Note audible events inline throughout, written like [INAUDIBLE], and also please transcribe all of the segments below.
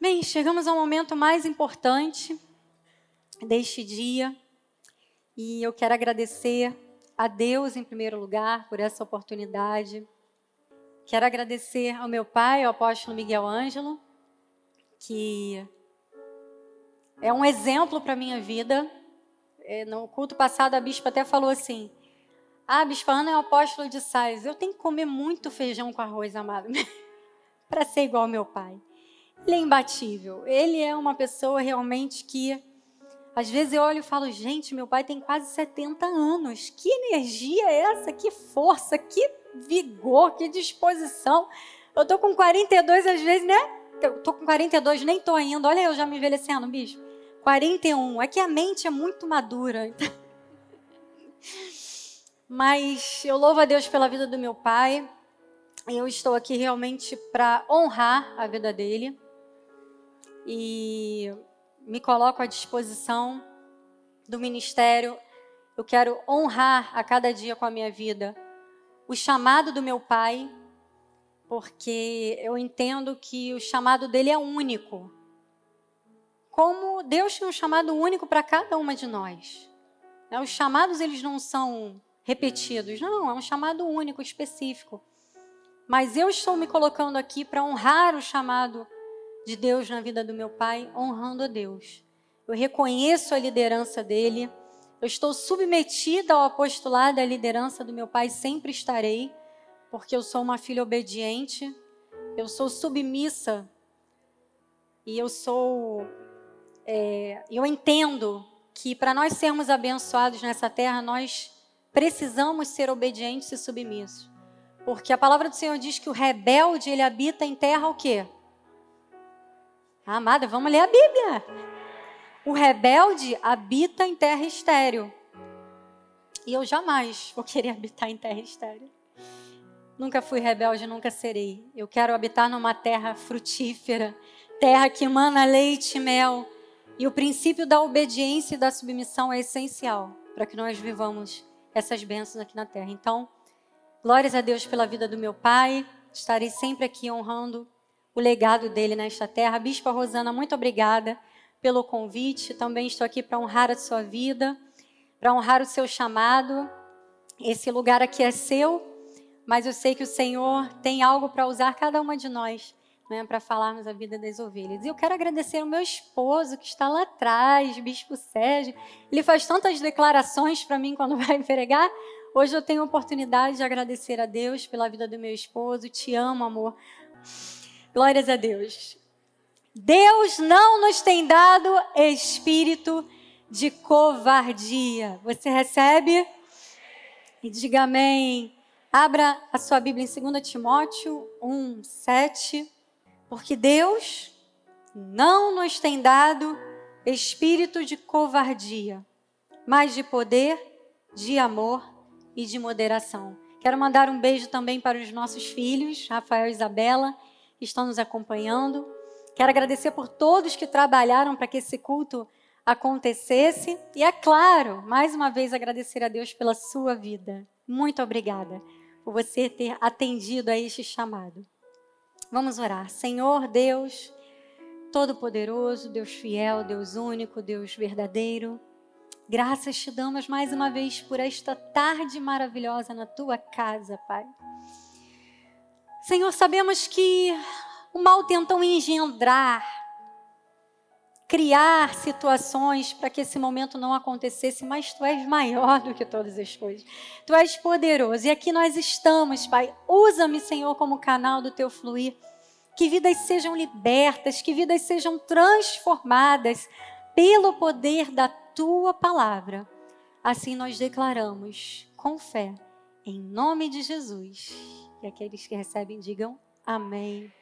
Bem, chegamos ao momento mais importante deste dia e eu quero agradecer a Deus em primeiro lugar por essa oportunidade. Quero agradecer ao meu pai, ao apóstolo Miguel Ângelo, que é um exemplo para minha vida. É, no culto passado, a bispa até falou assim: Ah, a bispa Ana é o apóstolo de sais. Eu tenho que comer muito feijão com arroz, amado, [LAUGHS] para ser igual ao meu pai. Ele é imbatível. Ele é uma pessoa realmente que, às vezes eu olho e falo: Gente, meu pai tem quase 70 anos. Que energia é essa? Que força, que vigor, que disposição. Eu tô com 42 às vezes, né? Eu tô com 42, nem tô ainda. Olha eu já me envelhecendo, bicho. 41. É que a mente é muito madura. [LAUGHS] Mas eu louvo a Deus pela vida do meu pai. Eu estou aqui realmente para honrar a vida dele. E me coloco à disposição do ministério. Eu quero honrar a cada dia com a minha vida o chamado do meu pai, porque eu entendo que o chamado dele é único como Deus tem um chamado único para cada uma de nós. Né, os chamados eles não são repetidos, não, é um chamado único, específico. Mas eu estou me colocando aqui para honrar o chamado de Deus na vida do meu pai, honrando a Deus. Eu reconheço a liderança dele, eu estou submetida ao apostolado e à liderança do meu pai, sempre estarei, porque eu sou uma filha obediente, eu sou submissa e eu sou é, eu entendo que para nós sermos abençoados nessa terra, nós precisamos ser obedientes e submissos. Porque a palavra do Senhor diz que o rebelde, ele habita em terra o quê? Amada, vamos ler a Bíblia. O rebelde habita em terra estéril. E eu jamais vou querer habitar em terra estéril. Nunca fui rebelde, nunca serei. Eu quero habitar numa terra frutífera, terra que emana leite e mel, e o princípio da obediência e da submissão é essencial para que nós vivamos essas bênçãos aqui na terra. Então, glórias a Deus pela vida do meu pai. Estarei sempre aqui honrando o legado dele nesta terra. Bispa Rosana, muito obrigada pelo convite. Também estou aqui para honrar a sua vida, para honrar o seu chamado. Esse lugar aqui é seu, mas eu sei que o Senhor tem algo para usar cada uma de nós né, para falarmos a vida das ovelhas. E eu quero agradecer o meu esposo que está lá atrás, Bispo Sérgio. Ele faz tantas declarações para mim quando [LAUGHS] vai pregar. Hoje eu tenho a oportunidade de agradecer a Deus pela vida do meu esposo. Te amo, amor. Glórias a Deus. Deus não nos tem dado espírito de covardia. Você recebe? E diga amém. Abra a sua Bíblia em 2 Timóteo 1, 7. Porque Deus não nos tem dado espírito de covardia, mas de poder, de amor e de moderação. Quero mandar um beijo também para os nossos filhos, Rafael e Isabela, que estão nos acompanhando. Quero agradecer por todos que trabalharam para que esse culto acontecesse. E é claro, mais uma vez agradecer a Deus pela sua vida. Muito obrigada por você ter atendido a este chamado. Vamos orar. Senhor Deus, Todo-Poderoso, Deus fiel, Deus único, Deus verdadeiro, graças te damos mais uma vez por esta tarde maravilhosa na tua casa, Pai. Senhor, sabemos que o mal tentou engendrar criar situações para que esse momento não acontecesse, mas tu és maior do que todas as coisas. Tu és poderoso. E aqui nós estamos, Pai. Usa-me, Senhor, como canal do teu fluir. Que vidas sejam libertas, que vidas sejam transformadas pelo poder da tua palavra. Assim nós declaramos com fé, em nome de Jesus. E aqueles que recebem digam amém.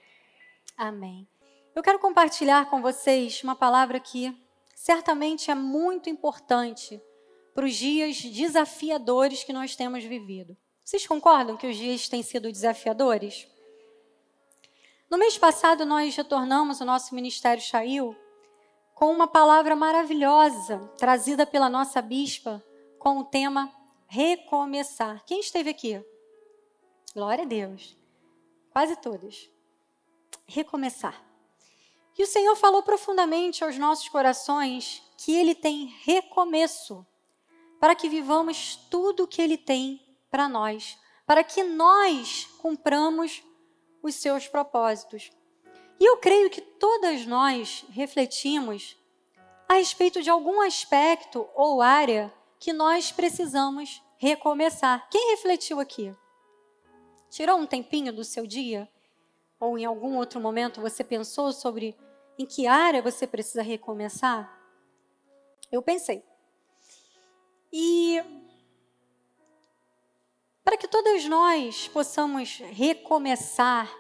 Amém. Eu quero compartilhar com vocês uma palavra que certamente é muito importante para os dias desafiadores que nós temos vivido. Vocês concordam que os dias têm sido desafiadores? No mês passado, nós retornamos o nosso Ministério Chail com uma palavra maravilhosa trazida pela nossa bispa com o tema recomeçar. Quem esteve aqui? Glória a Deus. Quase todos. Recomeçar. E o Senhor falou profundamente aos nossos corações que Ele tem recomeço para que vivamos tudo o que Ele tem para nós, para que nós cumpramos os seus propósitos. E eu creio que todas nós refletimos a respeito de algum aspecto ou área que nós precisamos recomeçar. Quem refletiu aqui? Tirou um tempinho do seu dia? Ou em algum outro momento você pensou sobre em que área você precisa recomeçar? Eu pensei. E para que todos nós possamos recomeçar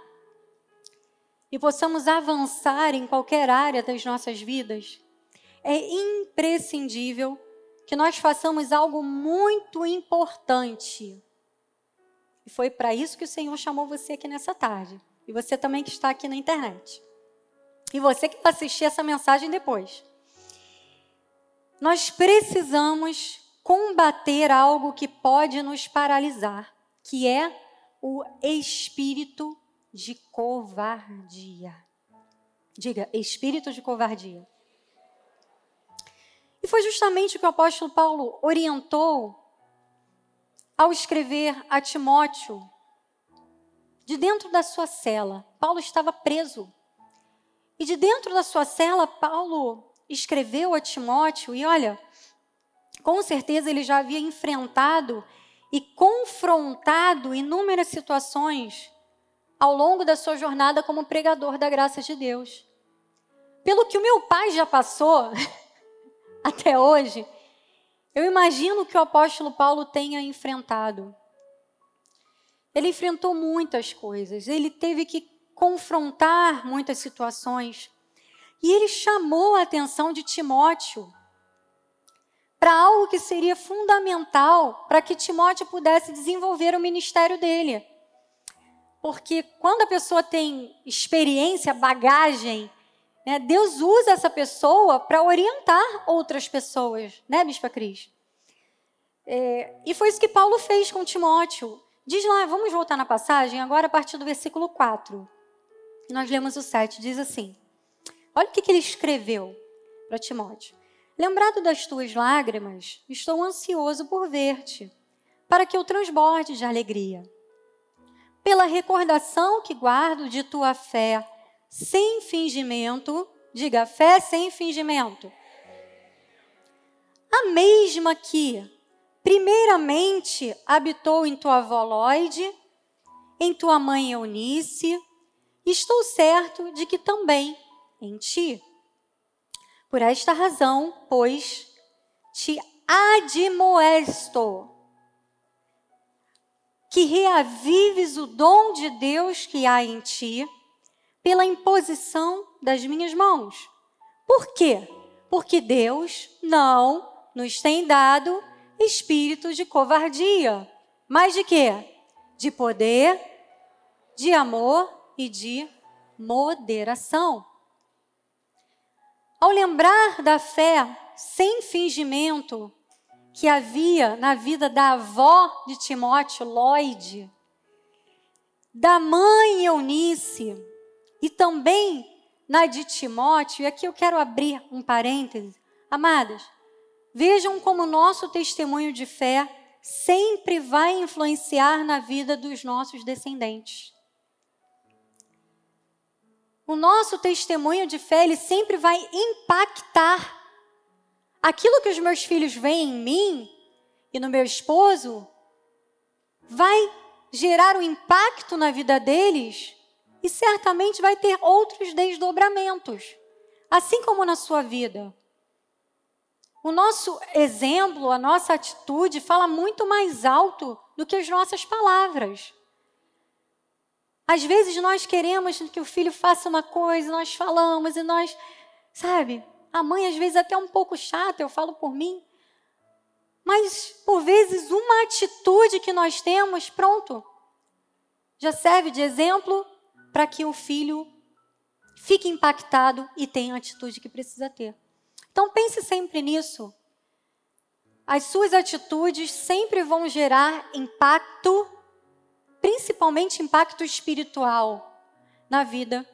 e possamos avançar em qualquer área das nossas vidas, é imprescindível que nós façamos algo muito importante. E foi para isso que o Senhor chamou você aqui nessa tarde. E você também que está aqui na internet. E você que vai assistir essa mensagem depois. Nós precisamos combater algo que pode nos paralisar, que é o espírito de covardia. Diga, espírito de covardia. E foi justamente o que o apóstolo Paulo orientou ao escrever a Timóteo, de dentro da sua cela. Paulo estava preso. E de dentro da sua cela, Paulo escreveu a Timóteo, e olha, com certeza ele já havia enfrentado e confrontado inúmeras situações ao longo da sua jornada como pregador da graça de Deus. Pelo que o meu pai já passou [LAUGHS] até hoje, eu imagino que o apóstolo Paulo tenha enfrentado. Ele enfrentou muitas coisas, ele teve que confrontar muitas situações. E ele chamou a atenção de Timóteo para algo que seria fundamental para que Timóteo pudesse desenvolver o ministério dele. Porque quando a pessoa tem experiência, bagagem, né, Deus usa essa pessoa para orientar outras pessoas, né, Bispa Cris? É, e foi isso que Paulo fez com Timóteo. Diz lá, vamos voltar na passagem, agora a partir do versículo 4. Nós lemos o 7, diz assim: Olha o que, que ele escreveu para Timóteo. Lembrado das tuas lágrimas, estou ansioso por ver-te, para que eu transborde de alegria. Pela recordação que guardo de tua fé sem fingimento, diga fé sem fingimento. A mesma que, primeiramente, habitou em tua avó Lloyd, em tua mãe Eunice, estou certo de que também em ti. Por esta razão, pois, te admoesto que reavives o dom de Deus que há em ti pela imposição das minhas mãos. Por quê? Porque Deus não nos tem dado espírito de covardia, mas de quê? De poder, de amor e de moderação. Ao lembrar da fé sem fingimento que havia na vida da avó de Timóteo, Lloyd, da mãe Eunice e também na de Timóteo, e aqui eu quero abrir um parêntese. Amadas, vejam como o nosso testemunho de fé sempre vai influenciar na vida dos nossos descendentes o nosso testemunho de fé, ele sempre vai impactar. Aquilo que os meus filhos veem em mim e no meu esposo vai gerar um impacto na vida deles e certamente vai ter outros desdobramentos, assim como na sua vida. O nosso exemplo, a nossa atitude fala muito mais alto do que as nossas palavras. Às vezes nós queremos que o filho faça uma coisa, nós falamos e nós, sabe, a mãe às vezes é até um pouco chata, eu falo por mim. Mas por vezes uma atitude que nós temos, pronto, já serve de exemplo para que o filho fique impactado e tenha a atitude que precisa ter. Então pense sempre nisso. As suas atitudes sempre vão gerar impacto principalmente impacto espiritual na vida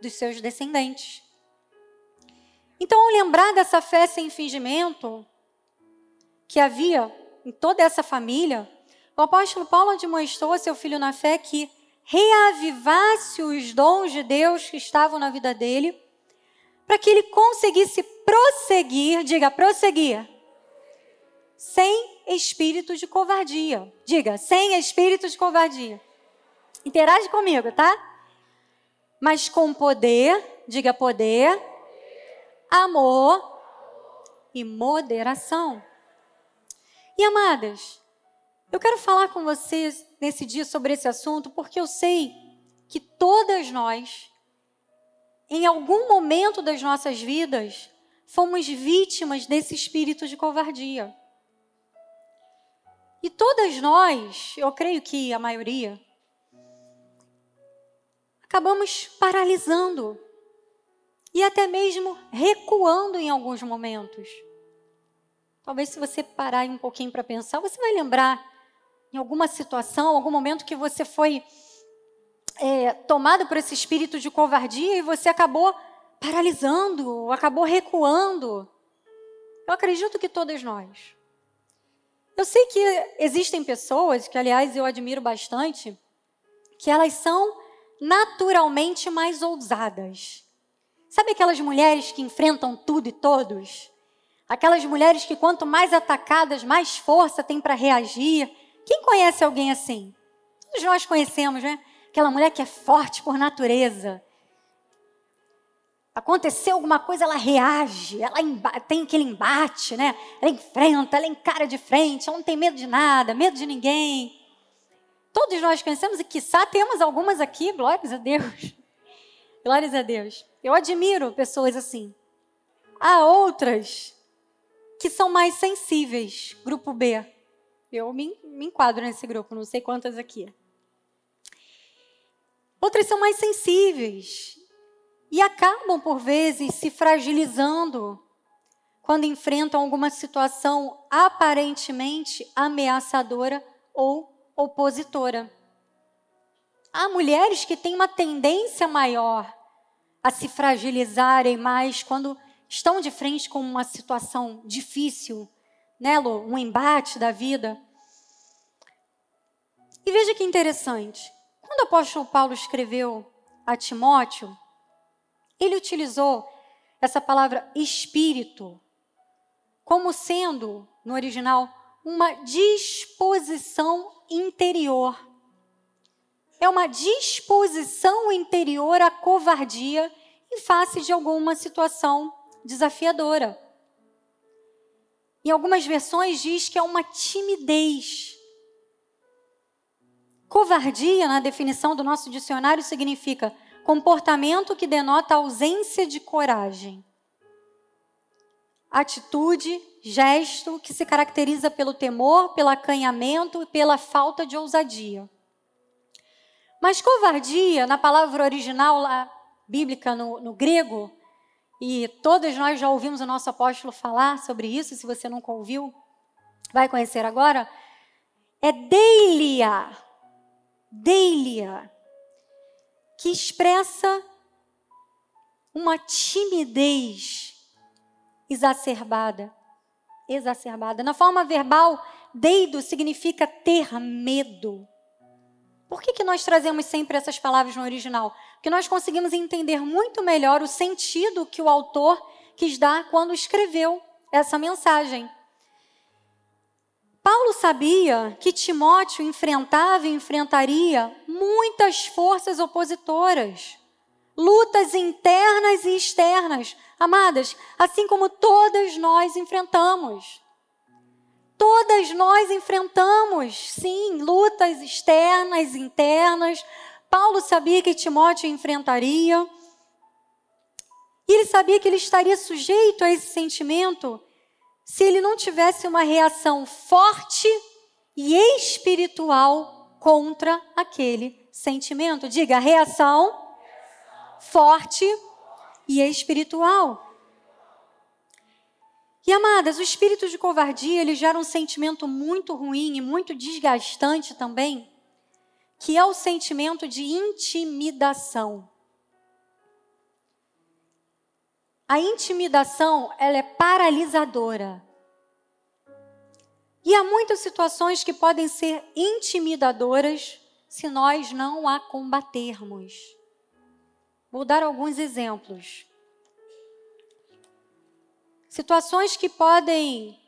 dos seus descendentes. Então, ao lembrar dessa fé sem fingimento que havia em toda essa família, o apóstolo Paulo demonstrou a seu filho na fé que reavivasse os dons de Deus que estavam na vida dele, para que ele conseguisse prosseguir, diga, prosseguir, sem espírito de covardia. Diga, sem espírito de covardia. Interage comigo, tá? Mas com poder, diga poder, amor e moderação. E amadas, eu quero falar com vocês nesse dia sobre esse assunto porque eu sei que todas nós, em algum momento das nossas vidas, fomos vítimas desse espírito de covardia. E todas nós, eu creio que a maioria, acabamos paralisando e até mesmo recuando em alguns momentos. Talvez se você parar um pouquinho para pensar, você vai lembrar em alguma situação, algum momento que você foi é, tomado por esse espírito de covardia e você acabou paralisando, acabou recuando. Eu acredito que todas nós. Eu sei que existem pessoas, que aliás eu admiro bastante, que elas são naturalmente mais ousadas. Sabe aquelas mulheres que enfrentam tudo e todos? Aquelas mulheres que quanto mais atacadas, mais força tem para reagir. Quem conhece alguém assim? Todos nós conhecemos, né? Aquela mulher que é forte por natureza. Aconteceu alguma coisa, ela reage, ela tem aquele embate, né? Ela enfrenta, ela encara de frente, ela não tem medo de nada, medo de ninguém. Todos nós conhecemos e, quiçá, temos algumas aqui, glórias a Deus. [LAUGHS] Glórias a Deus. Eu admiro pessoas assim. Há outras que são mais sensíveis, grupo B. Eu me, me enquadro nesse grupo, não sei quantas aqui. Outras são mais sensíveis e acabam, por vezes, se fragilizando quando enfrentam alguma situação aparentemente ameaçadora ou opositora. Há mulheres que têm uma tendência maior a se fragilizarem mais quando estão de frente com uma situação difícil, né, Lu? Um embate da vida. E veja que interessante. Quando o apóstolo Paulo escreveu a Timóteo, ele utilizou essa palavra espírito como sendo, no original, uma disposição interior. É uma disposição interior à covardia em face de alguma situação desafiadora. Em algumas versões diz que é uma timidez. Covardia, na definição do nosso dicionário, significa comportamento que denota ausência de coragem. Atitude, gesto que se caracteriza pelo temor, pelo acanhamento e pela falta de ousadia. Mas covardia, na palavra original lá, bíblica no, no grego, e todos nós já ouvimos o nosso apóstolo falar sobre isso, se você nunca ouviu, vai conhecer agora, é deilia. Deilia. Que expressa uma timidez exacerbada. Exacerbada. Na forma verbal, deido significa ter medo. Por que, que nós trazemos sempre essas palavras no original? Porque nós conseguimos entender muito melhor o sentido que o autor quis dar quando escreveu essa mensagem. Paulo sabia que Timóteo enfrentava e enfrentaria muitas forças opositoras, lutas internas e externas, amadas, assim como todas nós enfrentamos. Todas nós enfrentamos, sim, lutas externas, internas. Paulo sabia que Timóteo enfrentaria. E ele sabia que ele estaria sujeito a esse sentimento se ele não tivesse uma reação forte e espiritual contra aquele sentimento. Diga, reação forte e espiritual. E amadas, o espírito de covardia, ele gera um sentimento muito ruim e muito desgastante também, que é o sentimento de intimidação. a intimidação, ela é paralisadora. E há muitas situações que podem ser intimidadoras se nós não a combatermos. Vou dar alguns exemplos. Situações que podem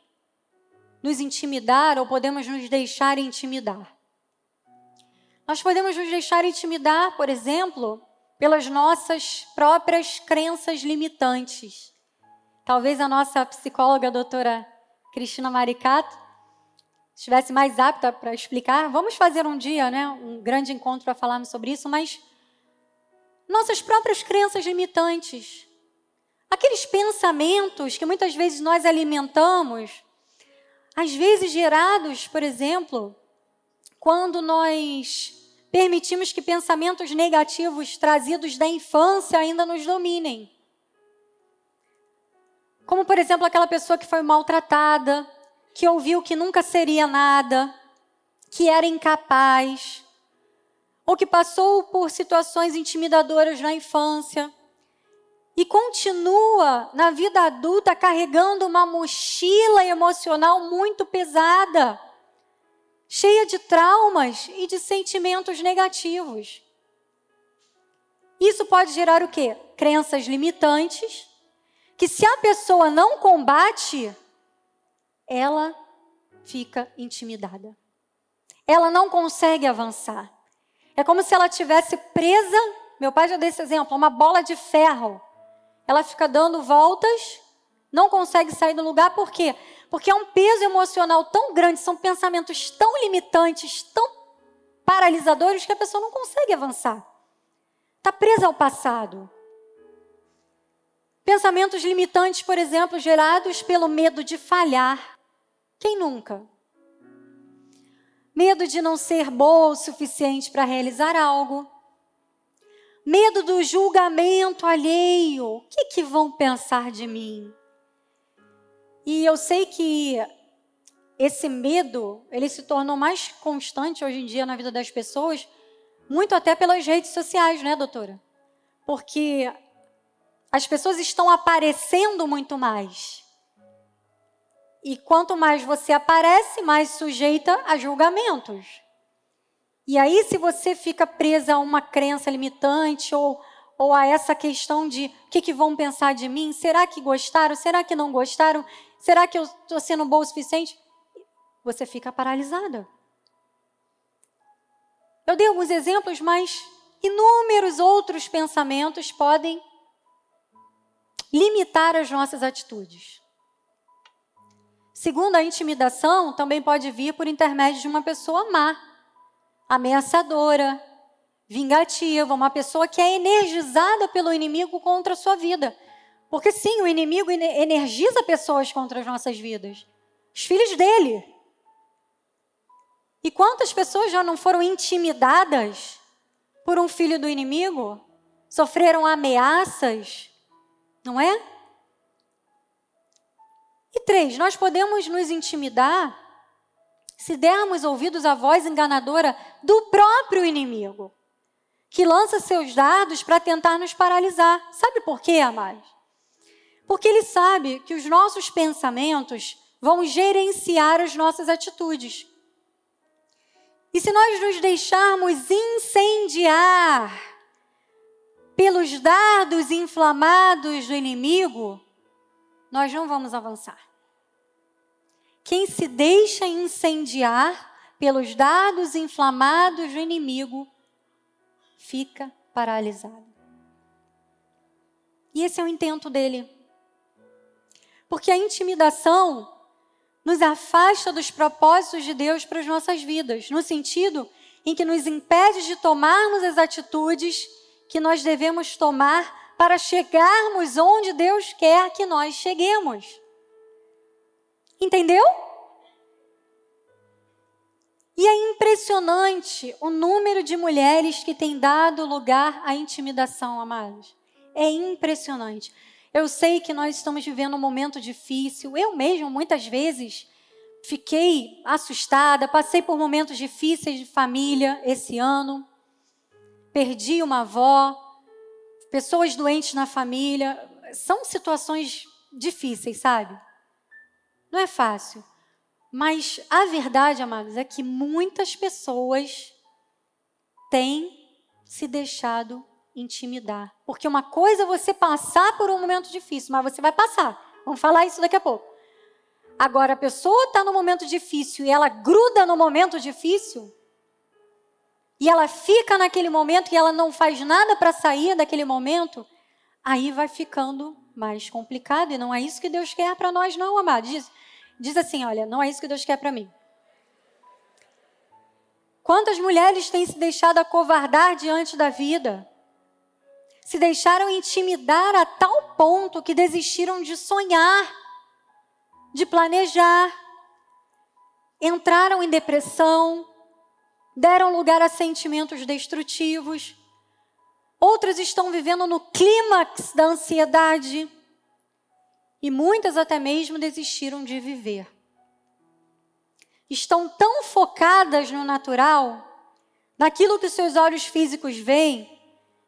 nos intimidar ou podemos nos deixar intimidar. Nós podemos nos deixar intimidar, por exemplo, pelas nossas próprias crenças limitantes. Talvez a nossa psicóloga, a doutora Cristina Maricato, estivesse mais apta para explicar. Vamos fazer um dia, né, um grande encontro para falarmos sobre isso, mas nossas próprias crenças limitantes, aqueles pensamentos que muitas vezes nós alimentamos, às vezes gerados, por exemplo, quando nós permitimos que pensamentos negativos trazidos da infância ainda nos dominem. Como, por exemplo, aquela pessoa que foi maltratada, que ouviu que nunca seria nada, que era incapaz, ou que passou por situações intimidadoras na infância e continua na vida adulta carregando uma mochila emocional muito pesada, cheia de traumas e de sentimentos negativos. Isso pode gerar o quê? Crenças limitantes, que se a pessoa não combate, ela fica intimidada. Ela não consegue avançar. É como se ela tivesse presa, meu pai já deu esse exemplo, uma bola de ferro. Ela fica dando voltas, não consegue sair do lugar, por quê? Porque é um peso emocional tão grande, são pensamentos tão limitantes, tão paralisadores, que a pessoa não consegue avançar. Está presa ao passado. Pensamentos limitantes, por exemplo, gerados pelo medo de falhar, quem nunca? Medo de não ser boa o suficiente para realizar algo. Medo do julgamento alheio. O que, que vão pensar de mim? E eu sei que esse medo, ele se tornou mais constante hoje em dia na vida das pessoas, muito até pelas redes sociais, né, doutora? Porque as pessoas estão aparecendo muito mais. E quanto mais você aparece, mais sujeita a julgamentos. E aí, se você fica presa a uma crença limitante ou, ou a essa questão de o que, que vão pensar de mim, será que gostaram? Será que não gostaram? Será que eu estou sendo boa o suficiente? Você fica paralisada. Eu dei alguns exemplos, mas inúmeros outros pensamentos podem limitar as nossas atitudes. Segundo, a intimidação também pode vir por intermédio de uma pessoa má, ameaçadora, vingativa, uma pessoa que é energizada pelo inimigo contra a sua vida. Porque sim, o inimigo energiza pessoas contra as nossas vidas. Os filhos dele. E quantas pessoas já não foram intimidadas por um filho do inimigo? Sofreram ameaças, não é? E três, nós podemos nos intimidar se dermos ouvidos à voz enganadora do próprio inimigo, que lança seus dardos para tentar nos paralisar. Sabe por quê, amados? Porque ele sabe que os nossos pensamentos vão gerenciar as nossas atitudes. E se nós nos deixarmos incendiar pelos dardos inflamados do inimigo, nós não vamos avançar. Quem se deixa incendiar pelos dardos inflamados do inimigo fica paralisado. E esse é o intento dele. Porque a intimidação nos afasta dos propósitos de Deus para as nossas vidas, no sentido em que nos impede de tomarmos as atitudes que nós devemos tomar para chegarmos onde Deus quer que nós cheguemos. Entendeu? E é impressionante o número de mulheres que têm dado lugar à intimidação, amados. É impressionante. Eu sei que nós estamos vivendo um momento difícil. Eu mesmo, muitas vezes, fiquei assustada, passei por momentos difíceis de família esse ano. Perdi uma avó, pessoas doentes na família. são situações difíceis, sabe? Não é fácil. Mas a verdade, amados, é que muitas pessoas têm se deixado intimidar. Porque uma coisa é você passar por um momento difícil, mas você vai passar. Vamos falar isso daqui a pouco. Agora, a pessoa está no momento difícil e ela gruda no momento difícil, e ela fica naquele momento e ela não faz nada para sair daquele momento, aí vai ficando mais complicado. E não é isso que Deus quer para nós, não, amado. Diz, diz assim: olha, não é isso que Deus quer para mim. Quantas mulheres têm se deixado acovardar diante da vida? Se deixaram intimidar a tal ponto que desistiram de sonhar, de planejar, entraram em depressão, deram lugar a sentimentos destrutivos. Outras estão vivendo no clímax da ansiedade. E muitas até mesmo desistiram de viver. Estão tão focadas no natural, naquilo que seus olhos físicos veem,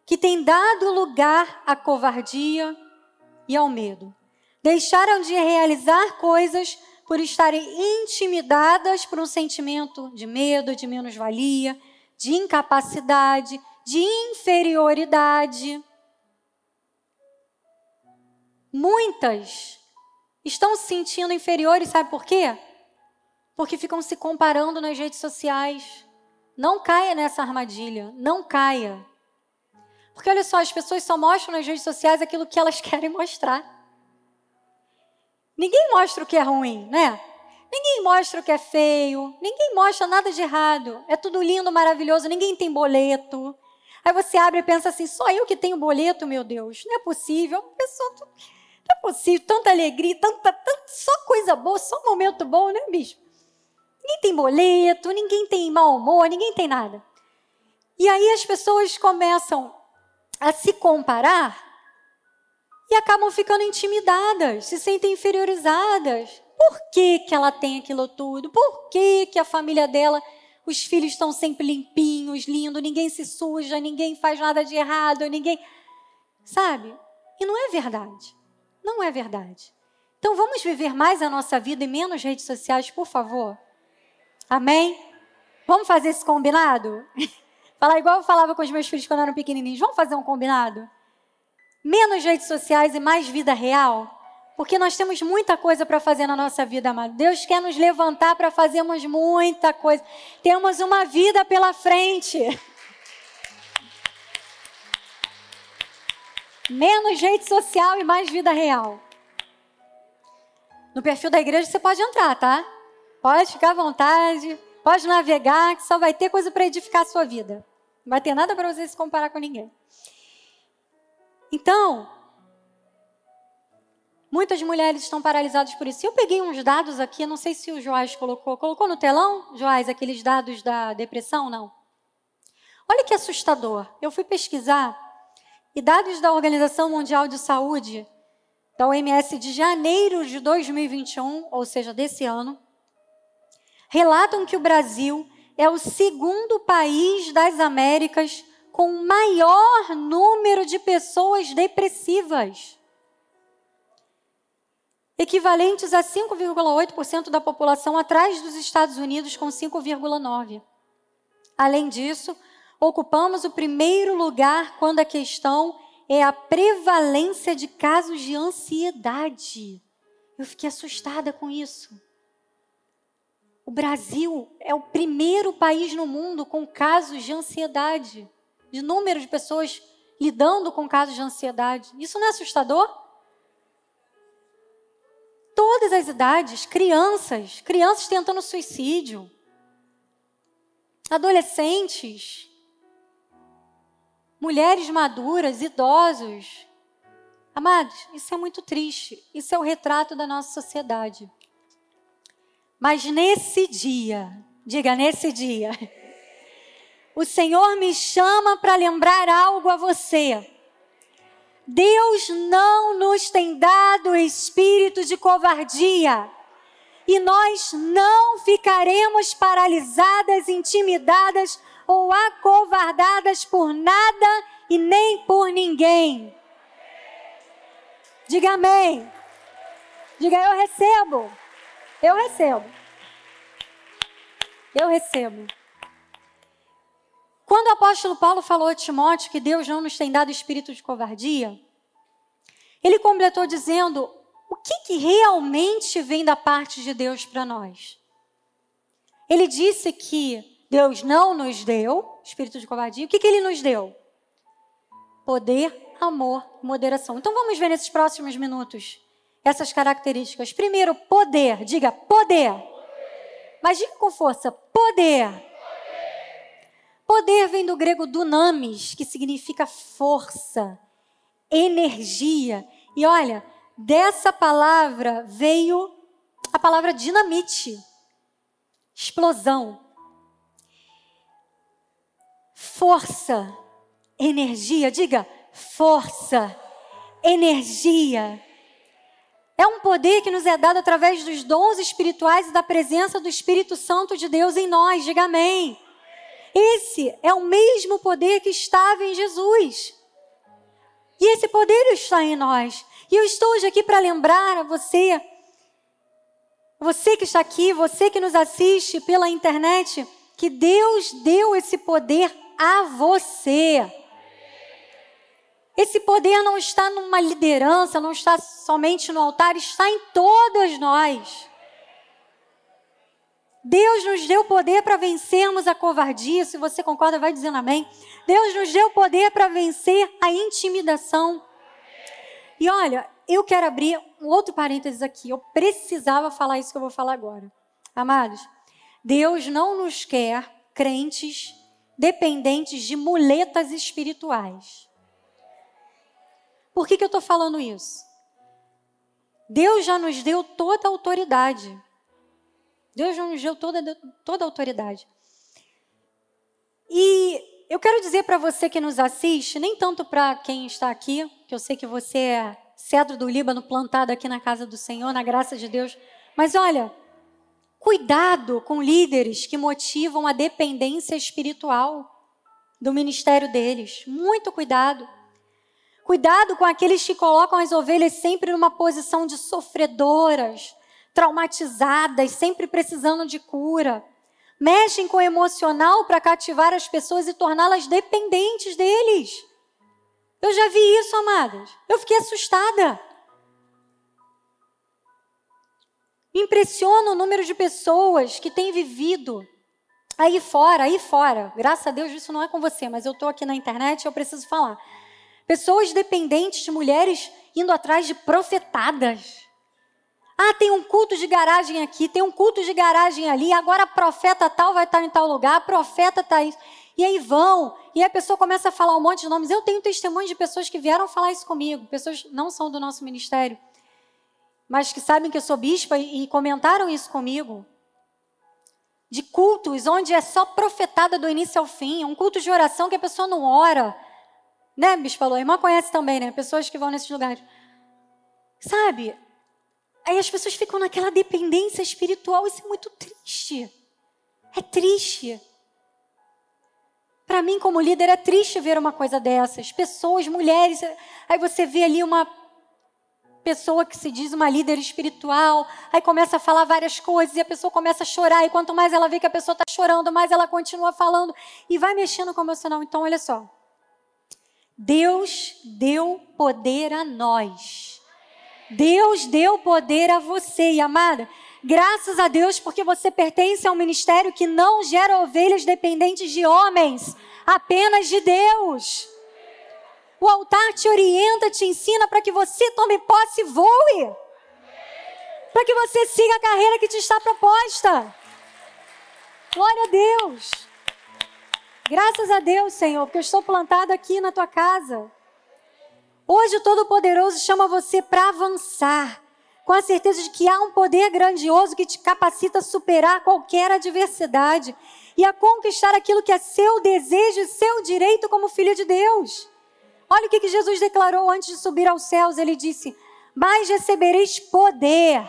que tem dado lugar à covardia e ao medo. Deixaram de realizar coisas por estarem intimidadas por um sentimento de medo, de menos-valia, de incapacidade, de inferioridade. Muitas estão se sentindo inferiores, sabe por quê? Porque ficam se comparando nas redes sociais. Não caia nessa armadilha, não caia. Porque olha só, as pessoas só mostram nas redes sociais aquilo que elas [LAUGHS] querem mostrar. Ninguém mostra o que é ruim, né? Ninguém mostra o que é feio, ninguém mostra nada de errado. É tudo lindo, maravilhoso, ninguém tem boleto. Aí você abre e pensa assim: só eu que tenho boleto, meu Deus, não é possível. Pessoa, não é possível, tanta alegria, tanta, tanta, só coisa boa, só momento bom, né, bicho? Ninguém tem boleto, ninguém tem mau humor, ninguém tem nada. E aí as pessoas começam a se comparar e acabam ficando intimidadas, se sentem inferiorizadas. Por que, que ela tem aquilo tudo? Por que, que a família dela, os filhos estão sempre limpinhos, lindos, ninguém se suja, ninguém faz nada de errado, ninguém. Sabe? E não é verdade. Não é verdade. Então vamos viver mais a nossa vida e menos redes sociais, por favor. Amém? Vamos fazer esse combinado? [LAUGHS] Falar igual eu falava com os meus filhos quando eram pequenininhos. Vamos fazer um combinado? Menos redes sociais e mais vida real? Porque nós temos muita coisa para fazer na nossa vida, amado. Deus quer nos levantar para fazermos muita coisa. Temos uma vida pela frente. Menos rede social e mais vida real. No perfil da igreja você pode entrar, tá? Pode ficar à vontade, pode navegar, que só vai ter coisa para edificar a sua vida. Não vai ter nada para você se comparar com ninguém. Então, muitas mulheres estão paralisadas por isso. Eu peguei uns dados aqui, não sei se o Joás colocou. Colocou no telão, Joás, aqueles dados da depressão? Não. Olha que assustador. Eu fui pesquisar e dados da Organização Mundial de Saúde, da OMS de janeiro de 2021, ou seja, desse ano, relatam que o Brasil é o segundo país das Américas com maior número de pessoas depressivas, equivalentes a 5,8% da população, atrás dos Estados Unidos, com 5,9%. Além disso, ocupamos o primeiro lugar quando a questão é a prevalência de casos de ansiedade. Eu fiquei assustada com isso. O Brasil é o primeiro país no mundo com casos de ansiedade de número de pessoas lidando com casos de ansiedade. Isso não é assustador? Todas as idades, crianças, crianças tentando suicídio, adolescentes, mulheres maduras, idosos. Amados, isso é muito triste. Isso é o retrato da nossa sociedade. Mas nesse dia, diga nesse dia, o Senhor me chama para lembrar algo a você. Deus não nos tem dado espírito de covardia. E nós não ficaremos paralisadas, intimidadas ou acovardadas por nada e nem por ninguém. Diga amém. Diga eu recebo. Eu recebo. Eu recebo. Quando o apóstolo Paulo falou a Timóteo que Deus não nos tem dado espírito de covardia, ele completou dizendo o que, que realmente vem da parte de Deus para nós. Ele disse que Deus não nos deu espírito de covardia. O que, que ele nos deu? Poder, amor, moderação. Então vamos ver nesses próximos minutos essas características. Primeiro, poder. Diga poder. Mas diga com força: poder. Poder vem do grego dunamis, que significa força, energia. E olha, dessa palavra veio a palavra dinamite, explosão. Força, energia, diga força, energia. É um poder que nos é dado através dos dons espirituais e da presença do Espírito Santo de Deus em nós. Diga amém. Esse é o mesmo poder que estava em Jesus. E esse poder está em nós. E eu estou hoje aqui para lembrar a você, você que está aqui, você que nos assiste pela internet, que Deus deu esse poder a você. Esse poder não está numa liderança, não está somente no altar, está em todas nós. Deus nos deu poder para vencermos a covardia. Se você concorda, vai dizendo amém. Deus nos deu poder para vencer a intimidação. E olha, eu quero abrir um outro parênteses aqui. Eu precisava falar isso que eu vou falar agora. Amados, Deus não nos quer crentes dependentes de muletas espirituais. Por que, que eu estou falando isso? Deus já nos deu toda a autoridade. Deus nos deu toda, toda a autoridade. E eu quero dizer para você que nos assiste, nem tanto para quem está aqui, que eu sei que você é cedro do Líbano plantado aqui na casa do Senhor, na graça de Deus, mas olha, cuidado com líderes que motivam a dependência espiritual do ministério deles. Muito cuidado. Cuidado com aqueles que colocam as ovelhas sempre numa posição de sofredoras, traumatizadas, sempre precisando de cura. Mexem com o emocional para cativar as pessoas e torná-las dependentes deles. Eu já vi isso, amadas. Eu fiquei assustada. Me impressiona o número de pessoas que têm vivido aí fora, aí fora. Graças a Deus isso não é com você, mas eu estou aqui na internet e eu preciso falar. Pessoas dependentes de mulheres indo atrás de profetadas. Ah, tem um culto de garagem aqui, tem um culto de garagem ali, agora profeta tal vai estar em tal lugar, profeta está isso. E aí vão, e aí a pessoa começa a falar um monte de nomes. Eu tenho testemunhos de pessoas que vieram falar isso comigo, pessoas não são do nosso ministério, mas que sabem que eu sou bispa e comentaram isso comigo. De cultos onde é só profetada do início ao fim, um culto de oração que a pessoa não ora. Né, bispa Lô? A irmã conhece também, né? Pessoas que vão nesses lugares. Sabe, Aí as pessoas ficam naquela dependência espiritual. Isso é muito triste. É triste. Para mim, como líder, é triste ver uma coisa dessas. Pessoas, mulheres. Aí você vê ali uma pessoa que se diz uma líder espiritual, aí começa a falar várias coisas e a pessoa começa a chorar. E quanto mais ela vê que a pessoa está chorando, mais ela continua falando e vai mexendo com o emocional. Então, olha só. Deus deu poder a nós Deus deu poder a você, e amada, graças a Deus, porque você pertence a um ministério que não gera ovelhas dependentes de homens, apenas de Deus. O altar te orienta, te ensina para que você tome posse e voe. Para que você siga a carreira que te está proposta. Glória a Deus. Graças a Deus, Senhor, porque eu estou plantado aqui na tua casa. Hoje o Todo-Poderoso chama você para avançar, com a certeza de que há um poder grandioso que te capacita a superar qualquer adversidade e a conquistar aquilo que é seu desejo e seu direito como filho de Deus. Olha o que, que Jesus declarou antes de subir aos céus: ele disse: Mas recebereis poder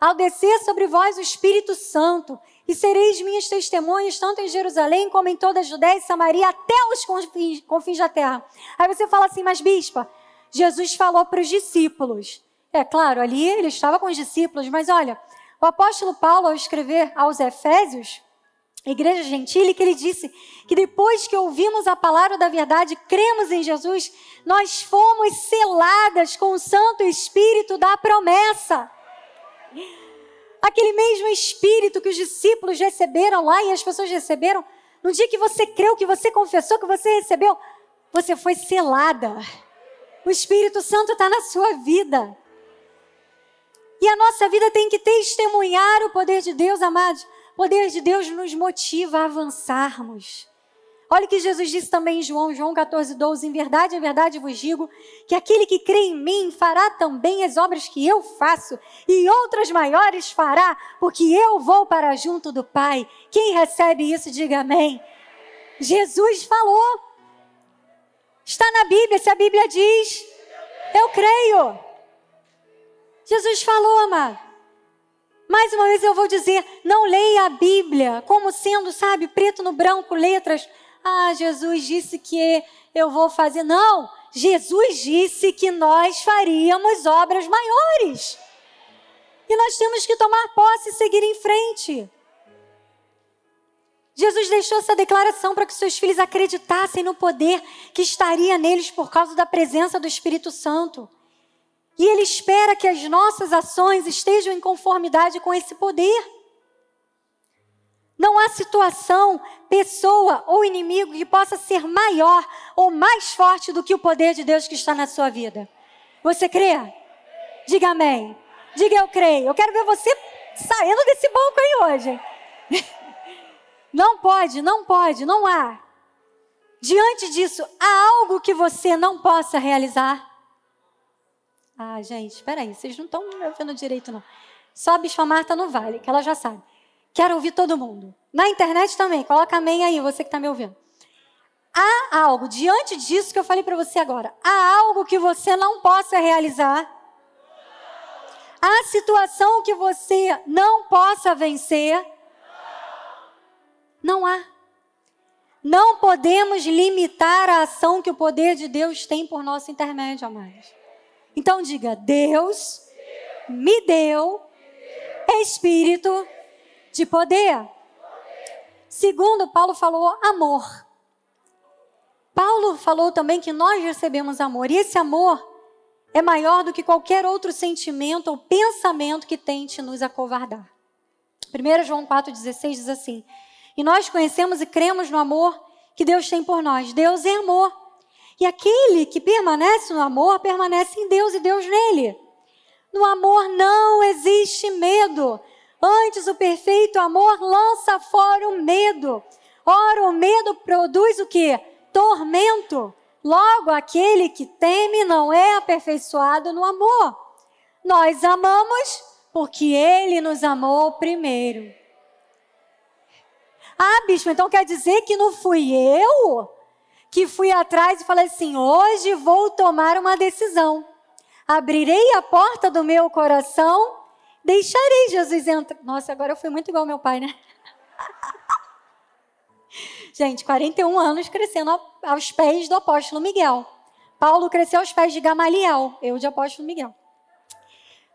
ao descer sobre vós o Espírito Santo, e sereis minhas testemunhas, tanto em Jerusalém como em toda a Judéia e Samaria, até os confins, confins da terra. Aí você fala assim, mas bispa, Jesus falou para os discípulos. É claro, ali ele estava com os discípulos, mas olha, o apóstolo Paulo, ao escrever aos Efésios, igreja gentil, que ele disse que depois que ouvimos a palavra da verdade, cremos em Jesus, nós fomos seladas com o Santo Espírito da promessa. Aquele mesmo Espírito que os discípulos receberam lá e as pessoas receberam, no dia que você creu, que você confessou, que você recebeu, você foi selada. O Espírito Santo está na sua vida. E a nossa vida tem que testemunhar o poder de Deus, amados. O poder de Deus nos motiva a avançarmos. Olha o que Jesus disse também em João, João 14, 12. Em verdade, em verdade vos digo que aquele que crê em mim fará também as obras que eu faço, e outras maiores fará, porque eu vou para junto do Pai. Quem recebe isso, diga amém. Jesus falou. Está na Bíblia, se a Bíblia diz, eu creio. Jesus falou, amado. Mais uma vez eu vou dizer, não leia a Bíblia como sendo, sabe, preto no branco, letras. Ah, Jesus disse que eu vou fazer. Não, Jesus disse que nós faríamos obras maiores. E nós temos que tomar posse e seguir em frente. Jesus deixou essa declaração para que seus filhos acreditassem no poder que estaria neles por causa da presença do Espírito Santo. E Ele espera que as nossas ações estejam em conformidade com esse poder. Não há situação, pessoa ou inimigo que possa ser maior ou mais forte do que o poder de Deus que está na sua vida. Você crê? Diga amém. Diga eu creio. Eu quero ver você saindo desse banco aí hoje. [LAUGHS] Não pode, não pode, não há. Diante disso, há algo que você não possa realizar? Ah, gente, espera aí, vocês não estão me ouvindo direito, não. Só a Bispa Marta no Vale, que ela já sabe. Quero ouvir todo mundo. Na internet também, coloca amém aí, você que está me ouvindo. Há algo, diante disso que eu falei para você agora, há algo que você não possa realizar? Há situação que você não possa vencer? Não há. Não podemos limitar a ação que o poder de Deus tem por nosso intermédio, amados. Então diga: Deus me deu espírito de poder. Segundo, Paulo falou amor. Paulo falou também que nós recebemos amor, e esse amor é maior do que qualquer outro sentimento ou pensamento que tente nos acovardar. 1 João 4,16 diz assim: E nós conhecemos e cremos no amor que Deus tem por nós. Deus é amor. E aquele que permanece no amor, permanece em Deus e Deus nele. No amor não existe medo. Antes, o perfeito amor lança fora o medo. Ora, o medo produz o que? Tormento. Logo, aquele que teme não é aperfeiçoado no amor. Nós amamos porque ele nos amou primeiro. Ah, bispo, então quer dizer que não fui eu? que fui atrás e falei assim: hoje vou tomar uma decisão. Abrirei a porta do meu coração, deixarei Jesus entrar. Nossa, agora eu fui muito igual meu pai, né? Gente, 41 anos crescendo aos pés do apóstolo Miguel. Paulo cresceu aos pés de Gamaliel, eu de apóstolo Miguel.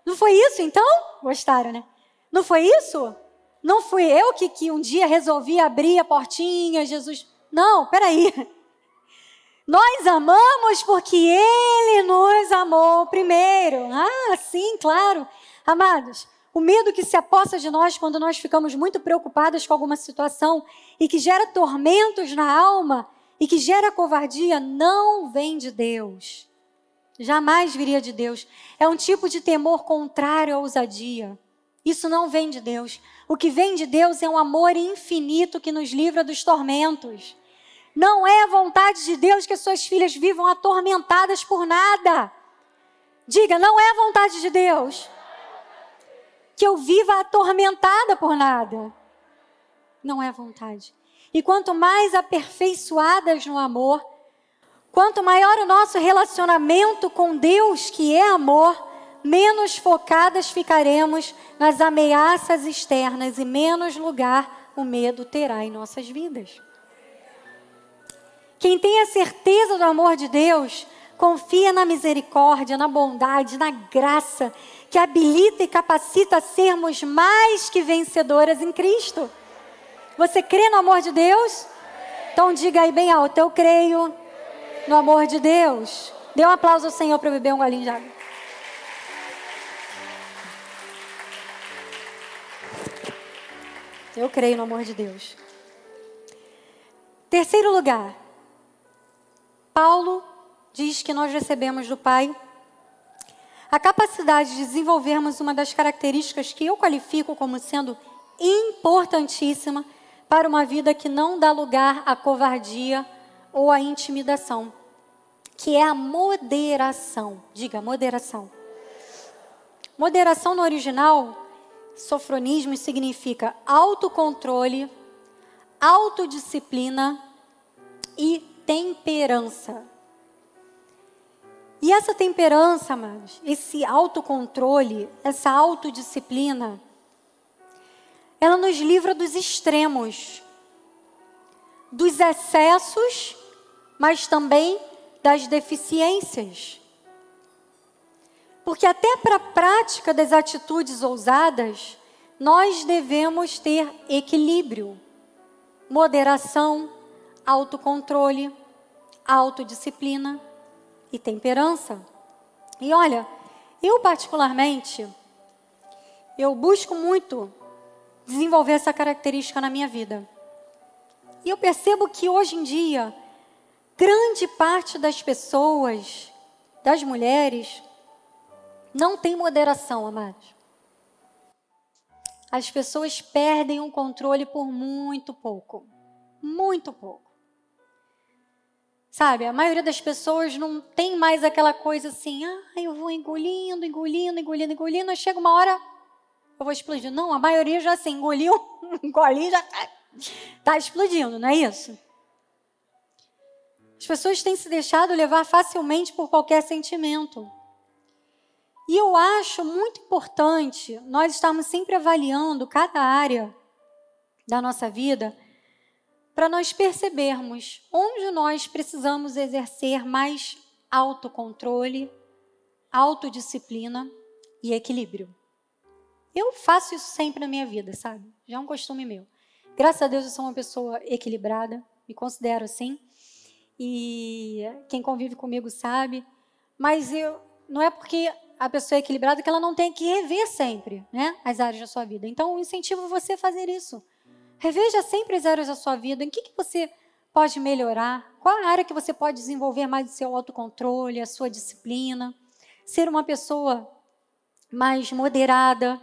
Não foi isso então? Gostaram, né? Não foi isso? Não fui eu que, que um dia resolvi abrir a portinha, Jesus. Não, peraí. Nós amamos porque Ele nos amou primeiro. Ah, sim, claro. Amados, o medo que se aposta de nós quando nós ficamos muito preocupados com alguma situação e que gera tormentos na alma e que gera covardia não vem de Deus. Jamais viria de Deus. É um tipo de temor contrário à ousadia. Isso não vem de Deus. O que vem de Deus é um amor infinito que nos livra dos tormentos. Não é a vontade de Deus que suas filhas vivam atormentadas por nada. Diga, não é a vontade de Deus que eu viva atormentada por nada. Não é vontade. E quanto mais aperfeiçoadas no amor, quanto maior o nosso relacionamento com Deus, que é amor, menos focadas ficaremos nas ameaças externas e menos lugar o medo terá em nossas vidas. Quem tem a certeza do amor de Deus Confia na misericórdia, na bondade, na graça que habilita e capacita a sermos mais que vencedoras em Cristo. Você crê no amor de Deus? Então diga aí bem alto: Eu creio no amor de Deus. Dê um aplauso ao Senhor para beber um golinho de água. Eu creio no amor de Deus. Terceiro lugar, Paulo diz que nós recebemos do Pai a capacidade de desenvolvermos uma das características que eu qualifico como sendo importantíssima para uma vida que não dá lugar à covardia ou à intimidação, que é a moderação. Diga, moderação. Moderação no original, sofronismo significa autocontrole, autodisciplina e temperança. E essa temperança, amados, esse autocontrole, essa autodisciplina, ela nos livra dos extremos, dos excessos, mas também das deficiências. Porque até para a prática das atitudes ousadas, nós devemos ter equilíbrio, moderação, autocontrole, autodisciplina e temperança. E olha, eu particularmente, eu busco muito desenvolver essa característica na minha vida. E eu percebo que hoje em dia, grande parte das pessoas, das mulheres, não tem moderação, amados. As pessoas perdem o controle por muito pouco. Muito pouco. Sabe, a maioria das pessoas não tem mais aquela coisa assim, ah, eu vou engolindo, engolindo, engolindo, engolindo, aí chega uma hora, eu vou explodir. Não, a maioria já assim, engoliu, [LAUGHS] engoliu, já está tá explodindo, não é isso? As pessoas têm se deixado levar facilmente por qualquer sentimento. E eu acho muito importante nós estarmos sempre avaliando cada área da nossa vida para nós percebermos onde nós precisamos exercer mais autocontrole, autodisciplina e equilíbrio. Eu faço isso sempre na minha vida, sabe? Já é um costume meu. Graças a Deus eu sou uma pessoa equilibrada, me considero assim. E quem convive comigo sabe. Mas eu, não é porque a pessoa é equilibrada que ela não tem que rever sempre né, as áreas da sua vida. Então, eu incentivo você a fazer isso. Reveja sempre as áreas da sua vida. Em que, que você pode melhorar? Qual a área que você pode desenvolver mais o seu autocontrole, a sua disciplina? Ser uma pessoa mais moderada.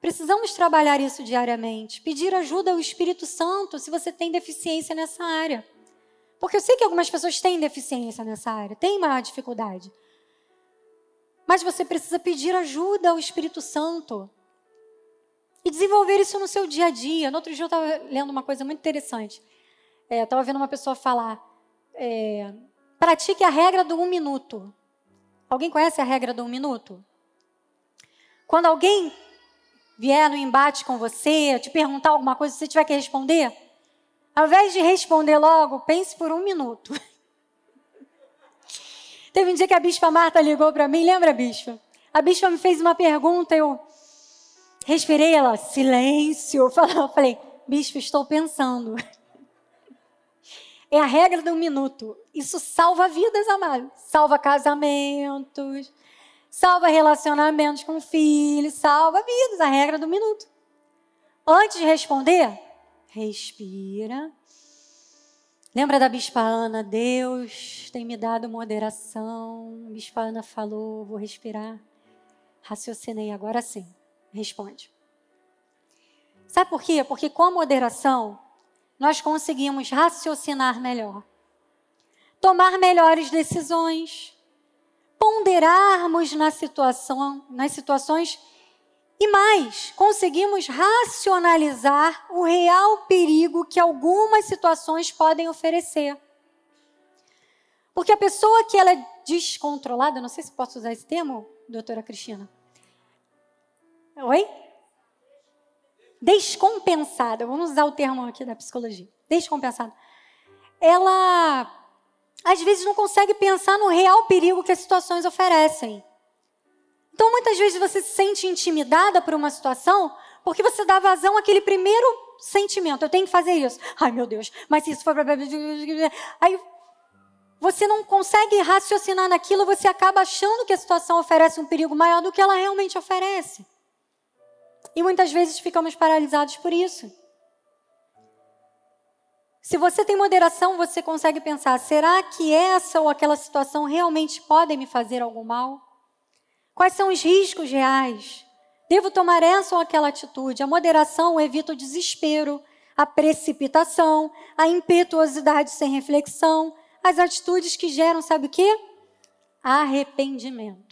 Precisamos trabalhar isso diariamente. Pedir ajuda ao Espírito Santo se você tem deficiência nessa área. Porque eu sei que algumas pessoas têm deficiência nessa área, têm maior dificuldade. Mas você precisa pedir ajuda ao Espírito Santo. E desenvolver isso no seu dia a dia. No outro dia eu estava lendo uma coisa muito interessante. É, estava vendo uma pessoa falar: é, pratique a regra do um minuto. Alguém conhece a regra do um minuto? Quando alguém vier no embate com você, te perguntar alguma coisa, você tiver que responder, ao invés de responder logo, pense por um minuto. [LAUGHS] Teve um dia que a bispa Marta ligou para mim, lembra, bispa? A bispa me fez uma pergunta, eu respirei, ela, silêncio. [LAUGHS] Eu falei, bispo, estou pensando. É a regra do minuto. Isso salva vidas, amados. Salva casamentos, salva relacionamentos com filhos, salva vidas. A regra do minuto. Antes de responder, respira. Lembra da Bispa Ana? Deus tem me dado moderação. A Bispa Ana falou, vou respirar. Raciocinei agora sim. Responde. Sabe por quê? Porque com a moderação, nós conseguimos raciocinar melhor, tomar melhores decisões, ponderarmos na situação, nas situações e mais, conseguimos racionalizar o real perigo que algumas situações podem oferecer. Porque a pessoa que ela é descontrolada, não sei se posso usar esse termo, doutora Cristina, Oi? Descompensada. Vamos usar o termo aqui da psicologia. Descompensada. Ela às vezes não consegue pensar no real perigo que as situações oferecem. Então, muitas vezes você se sente intimidada por uma situação porque você dá vazão àquele primeiro sentimento. Eu tenho que fazer isso. Ai, meu Deus, mas se isso for. Aí você não consegue raciocinar naquilo, você acaba achando que a situação oferece um perigo maior do que ela realmente oferece. E muitas vezes ficamos paralisados por isso. Se você tem moderação, você consegue pensar: será que essa ou aquela situação realmente podem me fazer algum mal? Quais são os riscos reais? Devo tomar essa ou aquela atitude? A moderação evita o desespero, a precipitação, a impetuosidade sem reflexão, as atitudes que geram, sabe o quê? Arrependimento.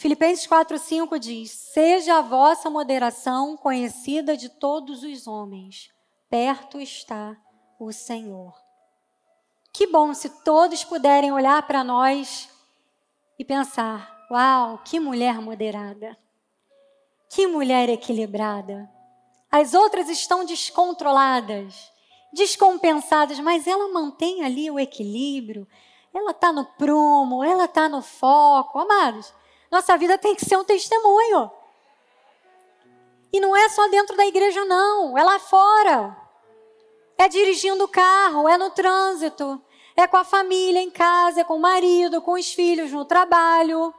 Filipenses 4:5 diz: "Seja a vossa moderação conhecida de todos os homens. Perto está o Senhor." Que bom se todos puderem olhar para nós e pensar: "Uau, que mulher moderada. Que mulher equilibrada. As outras estão descontroladas, descompensadas, mas ela mantém ali o equilíbrio. Ela está no prumo, ela está no foco. Amados, nossa vida tem que ser um testemunho. E não é só dentro da igreja, não. É lá fora. É dirigindo o carro, é no trânsito, é com a família em casa, é com o marido, com os filhos no trabalho.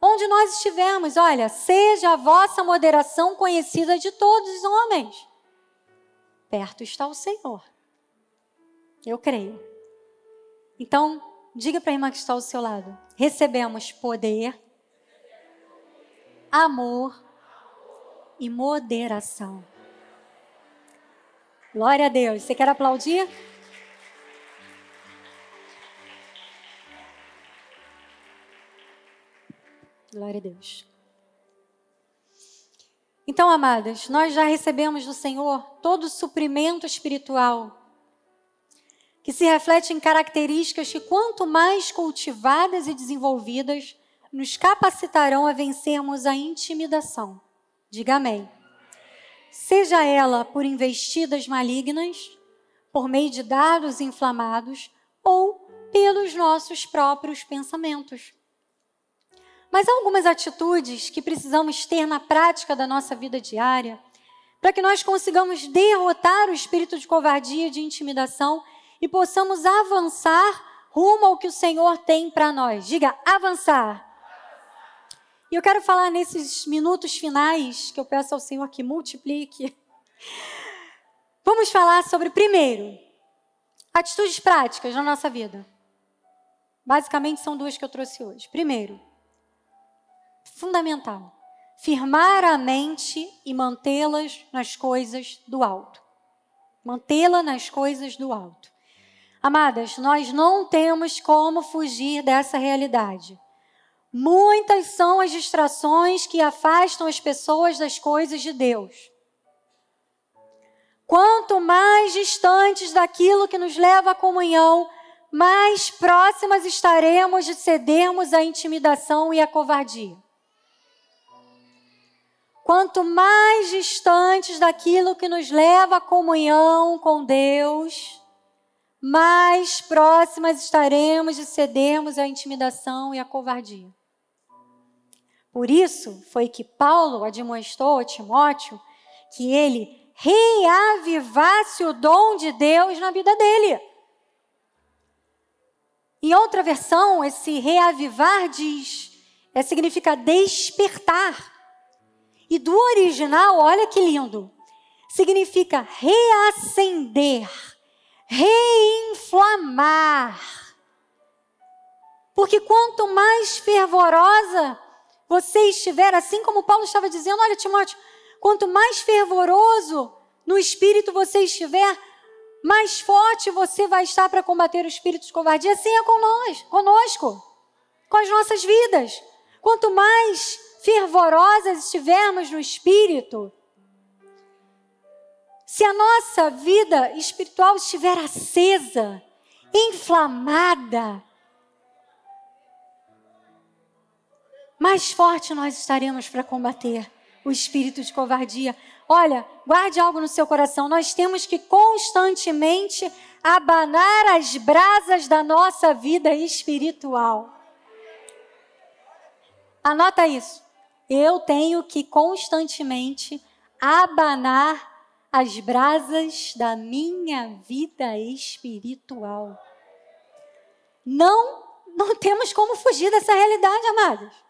Onde nós estivermos, olha, seja a vossa moderação conhecida de todos os homens. Perto está o Senhor. Eu creio. Então, diga para a irmã que está ao seu lado: recebemos poder amor e moderação. Glória a Deus. Você quer aplaudir? Glória a Deus. Então, amadas, nós já recebemos do Senhor todo o suprimento espiritual que se reflete em características que, quanto mais cultivadas e desenvolvidas, nos capacitarão a vencermos a intimidação. Diga amém. Seja ela por investidas malignas, por meio de dados inflamados ou pelos nossos próprios pensamentos. Mas há algumas atitudes que precisamos ter na prática da nossa vida diária para que nós consigamos derrotar o espírito de covardia e de intimidação e possamos avançar rumo ao que o Senhor tem para nós. Diga, avançar. E eu quero falar nesses minutos finais, que eu peço ao Senhor que multiplique. [LAUGHS] Vamos falar sobre, primeiro, atitudes práticas na nossa vida. Basicamente são duas que eu trouxe hoje. Primeiro, fundamental, firmar a mente e mantê-las nas coisas do alto. Mantê-la nas coisas do alto. Amadas, nós não temos como fugir dessa realidade. Muitas são as distrações que afastam as pessoas das coisas de Deus. Quanto mais distantes daquilo que nos leva à comunhão, mais próximas estaremos de cedermos à intimidação e à covardia. Quanto mais distantes daquilo que nos leva à comunhão com Deus, mais próximas estaremos de cedermos à intimidação e à covardia. Por isso foi que Paulo admoestou a Timóteo que ele reavivasse o dom de Deus na vida dele. Em outra versão, esse reavivar diz, é, significa despertar. E do original, olha que lindo, significa reacender, reinflamar. Porque quanto mais fervorosa você estiver, assim como Paulo estava dizendo, olha, Timóteo, quanto mais fervoroso no espírito você estiver, mais forte você vai estar para combater o espírito de covardia. Assim é com nós, conosco, com as nossas vidas. Quanto mais fervorosas estivermos no espírito, se a nossa vida espiritual estiver acesa, inflamada, mais forte nós estaremos para combater o espírito de covardia. Olha, guarde algo no seu coração. Nós temos que constantemente abanar as brasas da nossa vida espiritual. Anota isso. Eu tenho que constantemente abanar as brasas da minha vida espiritual. Não, não temos como fugir dessa realidade, amados.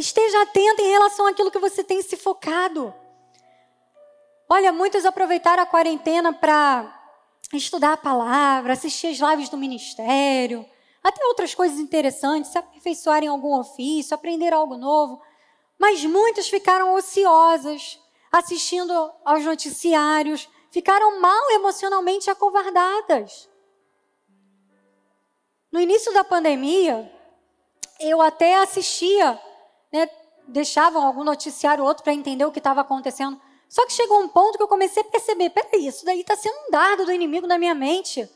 Esteja atento em relação àquilo que você tem se focado. Olha, muitos aproveitaram a quarentena para estudar a palavra, assistir as lives do ministério, até outras coisas interessantes, se aperfeiçoar em algum ofício, aprender algo novo. Mas muitos ficaram ociosas, assistindo aos noticiários, ficaram mal emocionalmente acovardadas. No início da pandemia, eu até assistia, né, deixavam algum noticiário ou outro para entender o que estava acontecendo. Só que chegou um ponto que eu comecei a perceber: peraí, isso daí está sendo um dardo do inimigo na minha mente.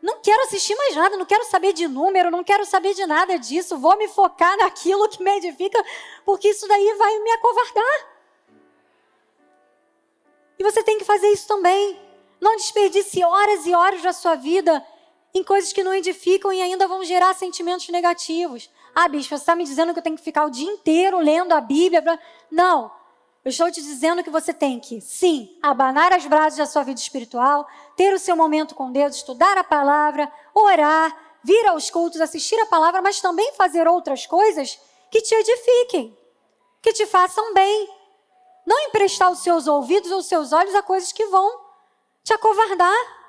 Não quero assistir mais nada, não quero saber de número, não quero saber de nada disso. Vou me focar naquilo que me edifica, porque isso daí vai me acovardar. E você tem que fazer isso também. Não desperdice horas e horas da sua vida em coisas que não edificam e ainda vão gerar sentimentos negativos. Ah, bicho, você está me dizendo que eu tenho que ficar o dia inteiro lendo a Bíblia? Não. Eu estou te dizendo que você tem que, sim, abanar as brasas da sua vida espiritual, ter o seu momento com Deus, estudar a palavra, orar, vir aos cultos, assistir a palavra, mas também fazer outras coisas que te edifiquem, que te façam bem, não emprestar os seus ouvidos ou os seus olhos a coisas que vão te acovardar.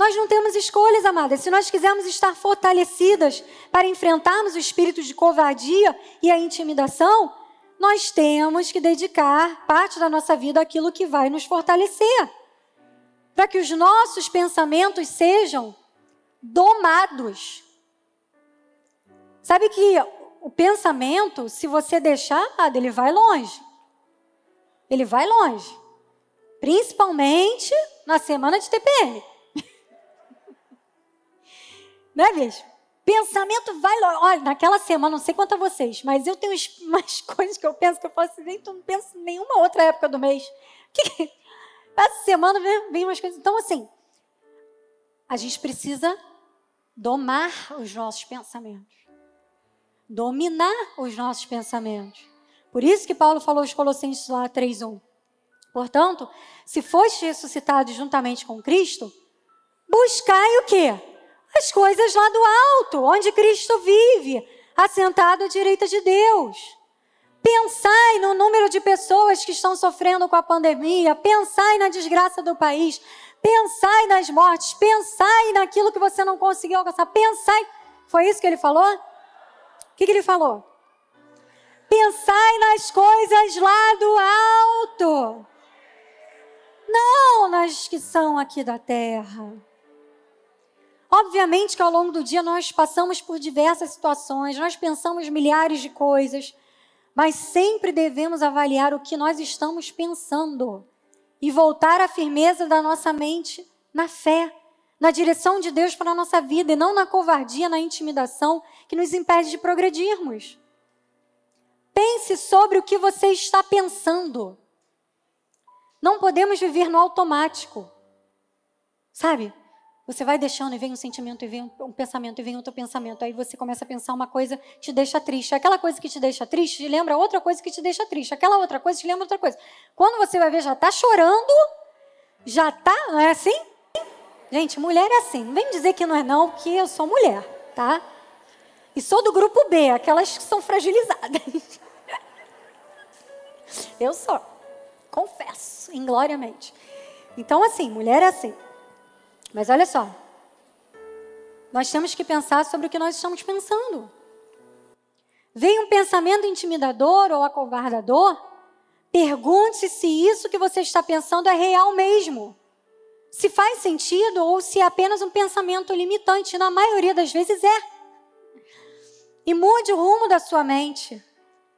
Nós não temos escolhas, amadas. Se nós quisermos estar fortalecidas para enfrentarmos o espírito de covardia e a intimidação, nós temos que dedicar parte da nossa vida àquilo que vai nos fortalecer. Para que os nossos pensamentos sejam domados. Sabe que o pensamento, se você deixar, ele vai longe. Ele vai longe. Principalmente na semana de TPM. Né? Pensamento vai longe. Olha, naquela semana, não sei quanto a vocês, mas eu tenho [LAUGHS] umas coisas que eu penso que eu posso nem não penso em nenhuma outra época do mês. [LAUGHS] Que, essa semana vem, vem umas coisas. Então, assim, a gente precisa domar os nossos pensamentos dominar os nossos pensamentos. Por isso que Paulo falou aos Colossenses lá 3:1. Portanto, se foste ressuscitado juntamente com Cristo, buscai o quê? As coisas lá do alto, onde Cristo vive, assentado à direita de Deus. Pensai no número de pessoas que estão sofrendo com a pandemia, pensai na desgraça do país, pensai nas mortes, pensai naquilo que você não conseguiu alcançar, pensai. Foi isso que ele falou? que, que ele falou? Pensai nas coisas lá do alto, não nas que são aqui da terra. Obviamente que ao longo do dia nós passamos por diversas situações, nós pensamos milhares de coisas, mas sempre devemos avaliar o que nós estamos pensando e voltar à firmeza da nossa mente na fé na direção de Deus para a nossa vida e não na covardia, na intimidação que nos impede de progredirmos. Pense sobre o que você está pensando. Não podemos viver no automático. Sabe? Você vai deixando e vem um sentimento, e vem um pensamento, e vem outro pensamento. Aí você começa a pensar uma coisa te deixa triste. Aquela coisa que te deixa triste te lembra outra coisa que te deixa triste. Aquela outra coisa te lembra outra coisa. Quando você vai ver, já está chorando, já está, não é assim? Gente, mulher é assim. Não vem dizer que não é não, porque eu sou mulher, tá? E sou do grupo B, aquelas que são fragilizadas. [LAUGHS] Eu sou. Confesso, ingloriamente. Então, assim, mulher é assim. Mas olha só. Nós temos que pensar sobre o que nós estamos pensando. Vem um pensamento intimidador ou acovardador? Pergunte se isso que você está pensando é real mesmo se faz sentido ou se é apenas um pensamento limitante. Na maioria das vezes é. E mude o rumo da sua mente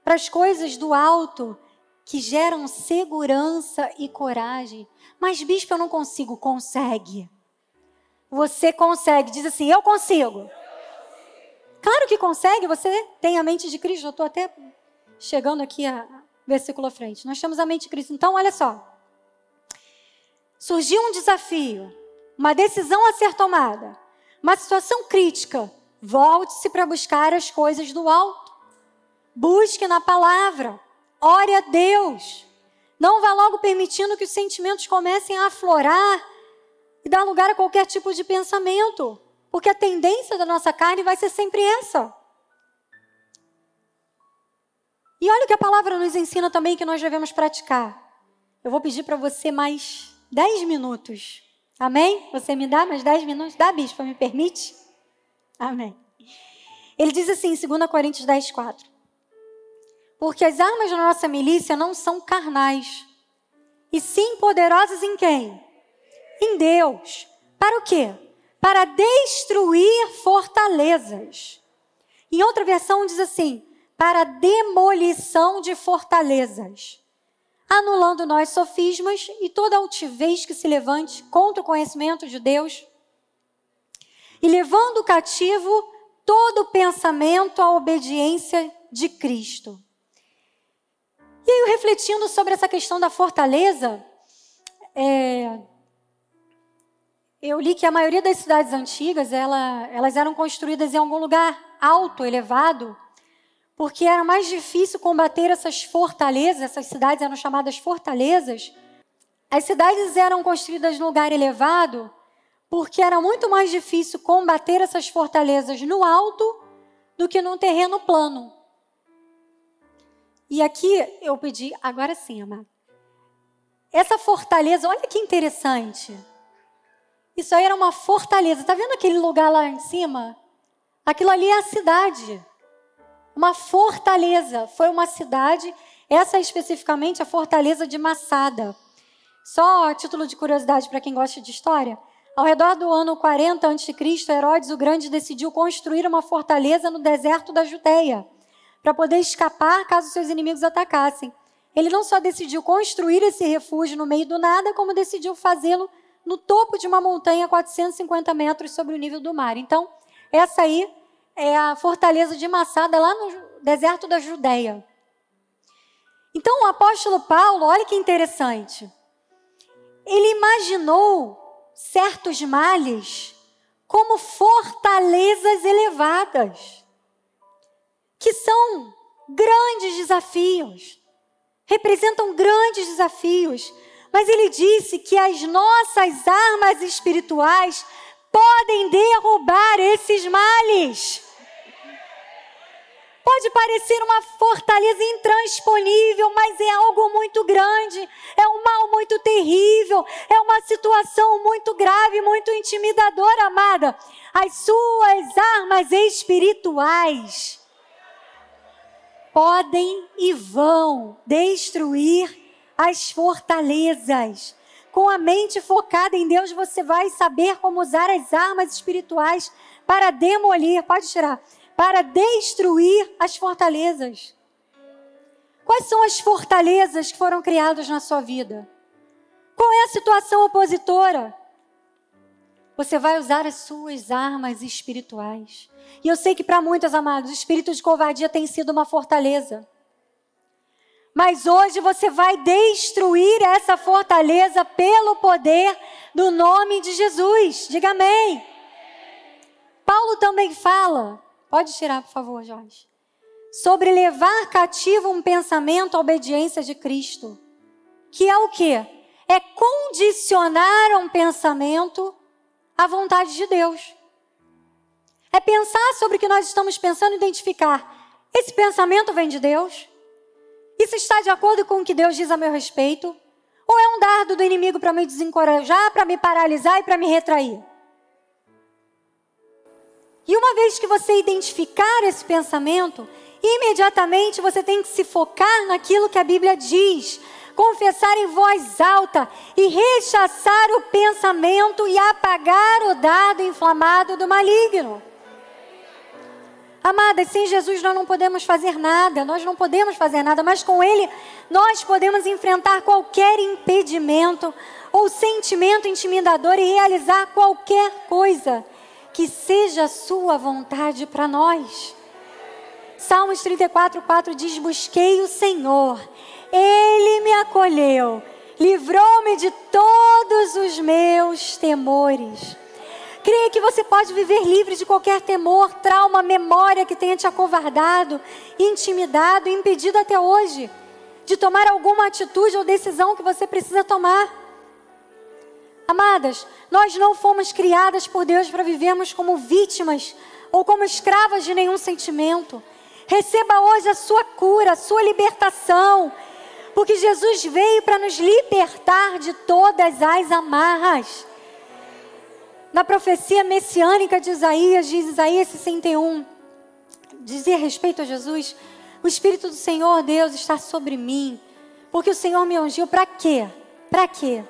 para as coisas do alto que geram segurança e coragem. Mas, bispo, eu não consigo. Consegue. Você consegue. Diz assim: Eu consigo. Claro que consegue. Você tem a mente de Cristo. Eu estou até chegando aqui a versículo à frente. Nós temos a mente de Cristo. Então, olha só. surgiu um desafio, uma decisão a ser tomada, uma situação crítica, volte-se para buscar as coisas do alto. Busque na palavra, ore a Deus. Não vá logo permitindo que os sentimentos comecem a aflorar e dar lugar a qualquer tipo de pensamento, porque a tendência da nossa carne vai ser sempre essa. E olha o que a palavra nos ensina também que nós devemos praticar. Eu vou pedir para você mais 10 minutos. Amém? Você me dá mais 10 minutos? Dá, bispo, me permite? Amém. Ele diz assim em 2 Coríntios 10, 4. Porque as armas da nossa milícia não são carnais, e sim poderosas em quem? Em Deus. Para o quê? Para destruir fortalezas. Em outra versão diz assim: para demolição de fortalezas, anulando nós sofismas e toda altivez que se levante contra o conhecimento de Deus, e levando cativo todo pensamento à obediência de Cristo. E aí, refletindo sobre essa questão da fortaleza, é, eu li que a maioria das cidades antigas, ela, elas eram construídas em algum lugar alto, elevado, porque era mais difícil combater essas fortalezas, essas cidades eram chamadas fortalezas. As cidades eram construídas em lugar elevado, porque era muito mais difícil combater essas fortalezas no alto do que num terreno plano. E aqui eu pedi, agora sim, amado. Essa fortaleza, olha que interessante. Isso aí era uma fortaleza. Tá vendo aquele lugar lá em cima? Aquilo ali é a cidade. Uma fortaleza. Foi uma cidade, essa especificamente a fortaleza de Massada. Só a título de curiosidade para quem gosta de história. Ao redor do ano 40 a.C., Herodes o Grande decidiu construir uma fortaleza no deserto da Judéia para poder escapar caso seus inimigos atacassem. Ele não só decidiu construir esse refúgio no meio do nada, como decidiu fazê-lo no topo de uma montanha a 450 metros sobre o nível do mar. Então, essa aí é a fortaleza de Massada, lá no deserto da Judéia. Então, o apóstolo Paulo, olha que interessante. Ele imaginou certos males como fortalezas elevadas que são grandes desafios, representam grandes desafios. Mas ele disse que as nossas armas espirituais podem derrubar esses males. Pode parecer uma fortaleza intransponível, mas é algo muito grande, é um mal muito terrível, é uma situação muito grave, muito intimidadora, amada. As suas armas espirituais podem e vão destruir as fortalezas. Com a mente focada em Deus, você vai saber como usar as armas espirituais para demolir, pode tirar, para destruir as fortalezas. Quais são as fortalezas que foram criadas na sua vida? Qual é a situação opositora? Você vai usar as suas armas espirituais. E eu sei que para muitos amados, o espírito de covardia tem sido uma fortaleza. Mas hoje você vai destruir essa fortaleza pelo poder do nome de Jesus. Diga amém. Paulo também fala, pode tirar, por favor, Jorge, sobre levar cativo um pensamento à obediência de Cristo. Que é o quê? É condicionar um pensamento à vontade de Deus. É pensar sobre o que nós estamos pensando, identificar. Esse pensamento vem de Deus? Isso está de acordo com o que Deus diz a meu respeito? Ou é um dardo do inimigo para me desencorajar, para me paralisar e para me retrair? E uma vez que você identificar esse pensamento, imediatamente você tem que se focar naquilo que a Bíblia diz, confessar em voz alta e rechaçar o pensamento e apagar o dado inflamado do maligno. Amadas, sem Jesus nós não podemos fazer nada, nós não podemos fazer nada, mas com Ele nós podemos enfrentar qualquer impedimento ou sentimento intimidador e realizar qualquer coisa que seja a Sua vontade para nós. Salmos 34, 4 diz: Busquei o Senhor, Ele me acolheu livrou-me de todos os meus temores. Creia que você pode viver livre de qualquer temor, trauma, memória que tenha te acovardado, intimidado, impedido até hoje de tomar alguma atitude ou decisão que você precisa tomar. Amadas, nós não fomos criadas por Deus para vivermos como vítimas ou como escravas de nenhum sentimento. Receba hoje a sua cura, a sua libertação, porque Jesus veio para nos libertar de todas as amarras na profecia messiânica de Isaías, diz Isaías 61, dizia respeito a Jesus: O Espírito do Senhor Deus está sobre mim, porque o Senhor me ungiu para quê? Para quê?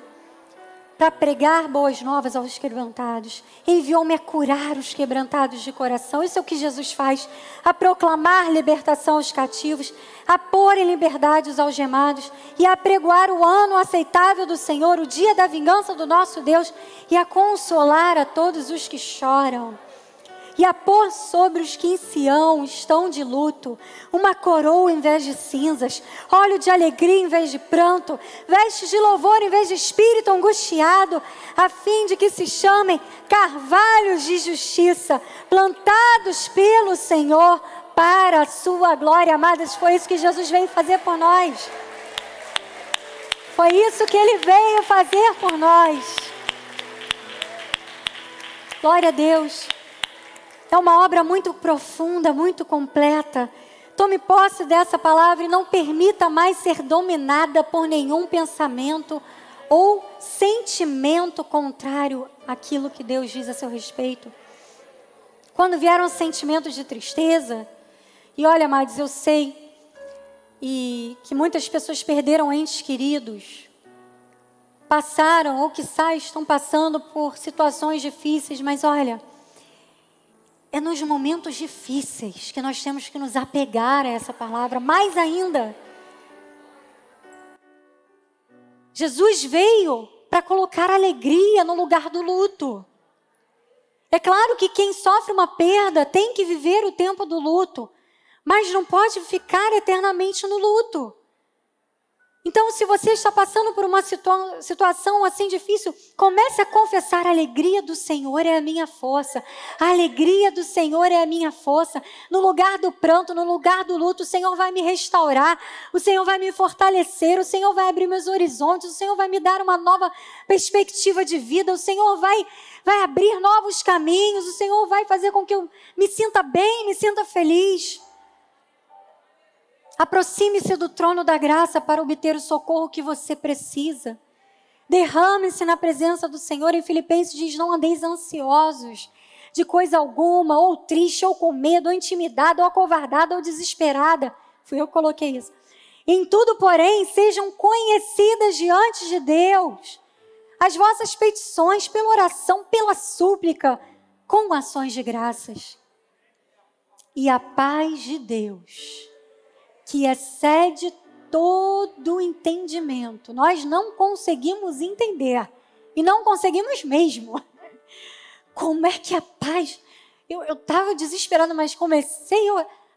Para pregar boas novas aos quebrantados. Enviou-me a curar os quebrantados de coração. Isso é o que Jesus faz. A proclamar libertação aos cativos, a pôr em liberdade os algemados e a pregoar o ano aceitável do Senhor, o dia da vingança do nosso Deus e a consolar a todos os que choram e a pôr sobre os que em Sião estão de luto uma coroa em vez de cinzas, óleo de alegria em vez de pranto, vestes de louvor em vez de espírito angustiado, a fim de que se chamem carvalhos de justiça, plantados pelo Senhor para a sua glória. Amadas, foi isso que Jesus veio fazer por nós. Foi isso que ele veio fazer por nós. Glória a Deus. É uma obra muito profunda, muito completa. Tome posse dessa palavra e não permita mais ser dominada por nenhum pensamento ou sentimento contrário àquilo que Deus diz a seu respeito. Quando vieram sentimentos de tristeza, e olha, amados, eu sei e que muitas pessoas perderam entes queridos, passaram ou que estão passando por situações difíceis, mas olha, é nos momentos difíceis que nós temos que nos apegar a essa palavra, mais ainda. Jesus veio para colocar alegria no lugar do luto. É claro que quem sofre uma perda tem que viver o tempo do luto, mas não pode ficar eternamente no luto. Então, se você está passando por uma situa situação assim difícil, comece a confessar: a alegria do Senhor é a minha força. A alegria do Senhor é a minha força. No lugar do pranto, no lugar do luto, o Senhor vai me restaurar. O Senhor vai me fortalecer. O Senhor vai abrir meus horizontes. O Senhor vai me dar uma nova perspectiva de vida. O Senhor vai, vai abrir novos caminhos. O Senhor vai fazer com que eu me sinta bem, me sinta feliz. Aproxime-se do trono da graça para obter o socorro que você precisa. Derrame-se na presença do Senhor. Em Filipenses diz: Não andeis ansiosos de coisa alguma, ou triste, ou com medo, ou intimidada, ou acovardada, ou desesperada. Fui eu que coloquei isso. Em tudo, porém, sejam conhecidas diante de Deus as vossas petições pela oração, pela súplica, com ações de graças. E a paz de Deus que excede todo entendimento. Nós não conseguimos entender. E não conseguimos mesmo. [LAUGHS] Como é que a paz. Eu estava desesperada, mas comecei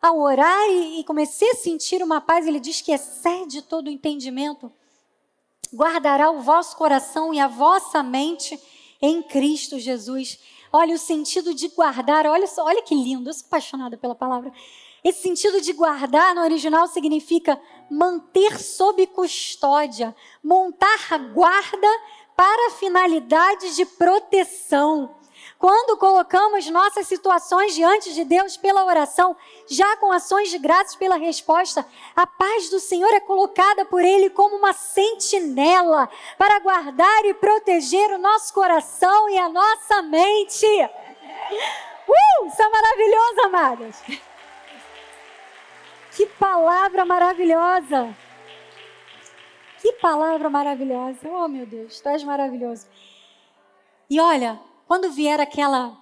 a orar e, e comecei a sentir uma paz. Ele diz que excede todo entendimento. Guardará o vosso coração e a vossa mente em Cristo Jesus. Olha o sentido de guardar, olha só, olha que lindo, eu sou apaixonada pela palavra. Esse sentido de guardar no original significa manter sob custódia, montar guarda para finalidades de proteção. Quando colocamos nossas situações diante de Deus pela oração, já com ações de graças pela resposta, a paz do Senhor é colocada por Ele como uma sentinela para guardar e proteger o nosso coração e a nossa mente. Uh, isso é maravilhoso, amadas. Que palavra maravilhosa! Que palavra maravilhosa! Oh, meu Deus, tu és maravilhoso. E olha, quando vier aquela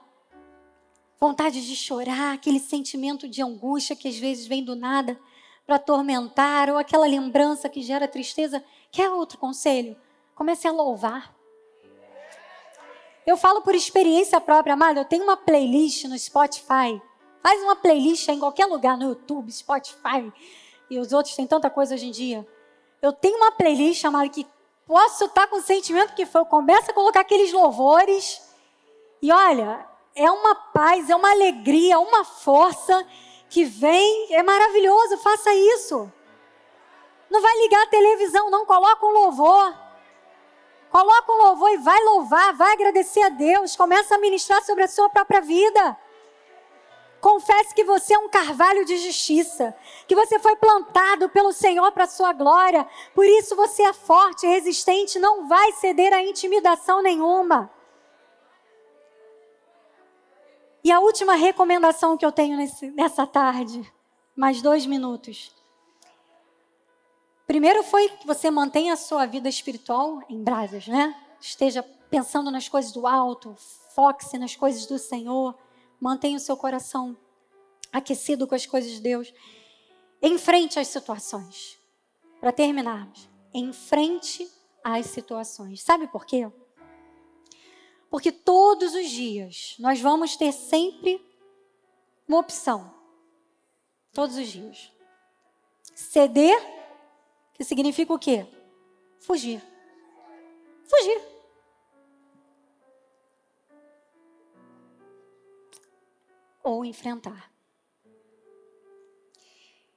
vontade de chorar, aquele sentimento de angústia que às vezes vem do nada para atormentar, ou aquela lembrança que gera tristeza, quer outro conselho? Comece a louvar. Eu falo por experiência própria, amada, eu tenho uma playlist no Spotify Faz uma playlist em qualquer lugar, no YouTube, Spotify. E os outros têm tanta coisa hoje em dia. Eu tenho uma playlist chamada que posso estar com o sentimento que foi. Começa a colocar aqueles louvores. E olha, é uma paz, é uma alegria, uma força que vem. É maravilhoso, faça isso. Não vai ligar a televisão, não. Coloca um louvor. Coloca um louvor e vai louvar, vai agradecer a Deus. Começa a ministrar sobre a sua própria vida. Confesse que você é um carvalho de justiça, que você foi plantado pelo Senhor para a sua glória. Por isso você é forte, resistente, não vai ceder a intimidação nenhuma. E a última recomendação que eu tenho nesse, nessa tarde, mais dois minutos. Primeiro foi que você mantenha a sua vida espiritual em brasas, né? Esteja pensando nas coisas do alto, foque-se nas coisas do Senhor. Mantenha o seu coração aquecido com as coisas de Deus. Enfrente as situações. Para terminarmos, enfrente as situações. Sabe por quê? Porque todos os dias nós vamos ter sempre uma opção. Todos os dias. Ceder, que significa o quê? Fugir. Fugir. Ou enfrentar.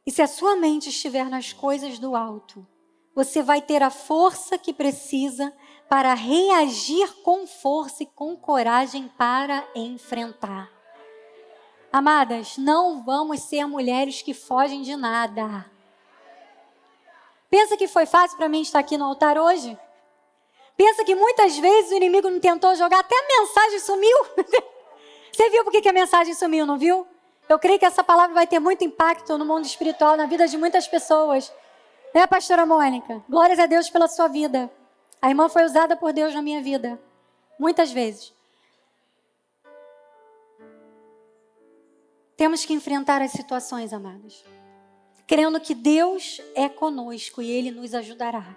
E se a sua mente estiver nas coisas do alto, você vai ter a força que precisa para reagir com força e com coragem para enfrentar. Amadas, não vamos ser mulheres que fogem de nada. Pensa que foi fácil para mim estar aqui no altar hoje? Pensa que muitas vezes o inimigo não tentou jogar, até a mensagem sumiu. [LAUGHS] Você viu por que a mensagem sumiu, não viu? Eu creio que essa palavra vai ter muito impacto no mundo espiritual, na vida de muitas pessoas. Né, pastora Mônica? Glórias a Deus pela sua vida. A irmã foi usada por Deus na minha vida. Muitas vezes. Temos que enfrentar as situações, amados. Crendo que Deus é conosco e Ele nos ajudará.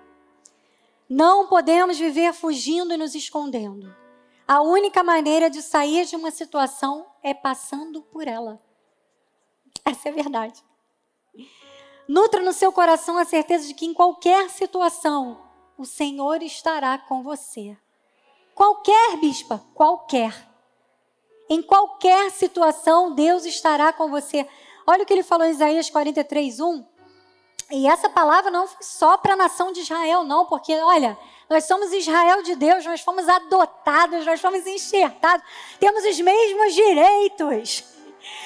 Não podemos viver fugindo e nos escondendo. A única maneira de sair de uma situação é passando por ela. Essa é a verdade. Nutra no seu coração a certeza de que em qualquer situação o Senhor estará com você. Qualquer, bispa, qualquer. Em qualquer situação, Deus estará com você. Olha o que ele falou em Isaías 43, 1. E essa palavra não foi só para a nação de Israel, não, porque, olha, nós somos Israel de Deus, nós fomos adotados, nós fomos enxertados, temos os mesmos direitos.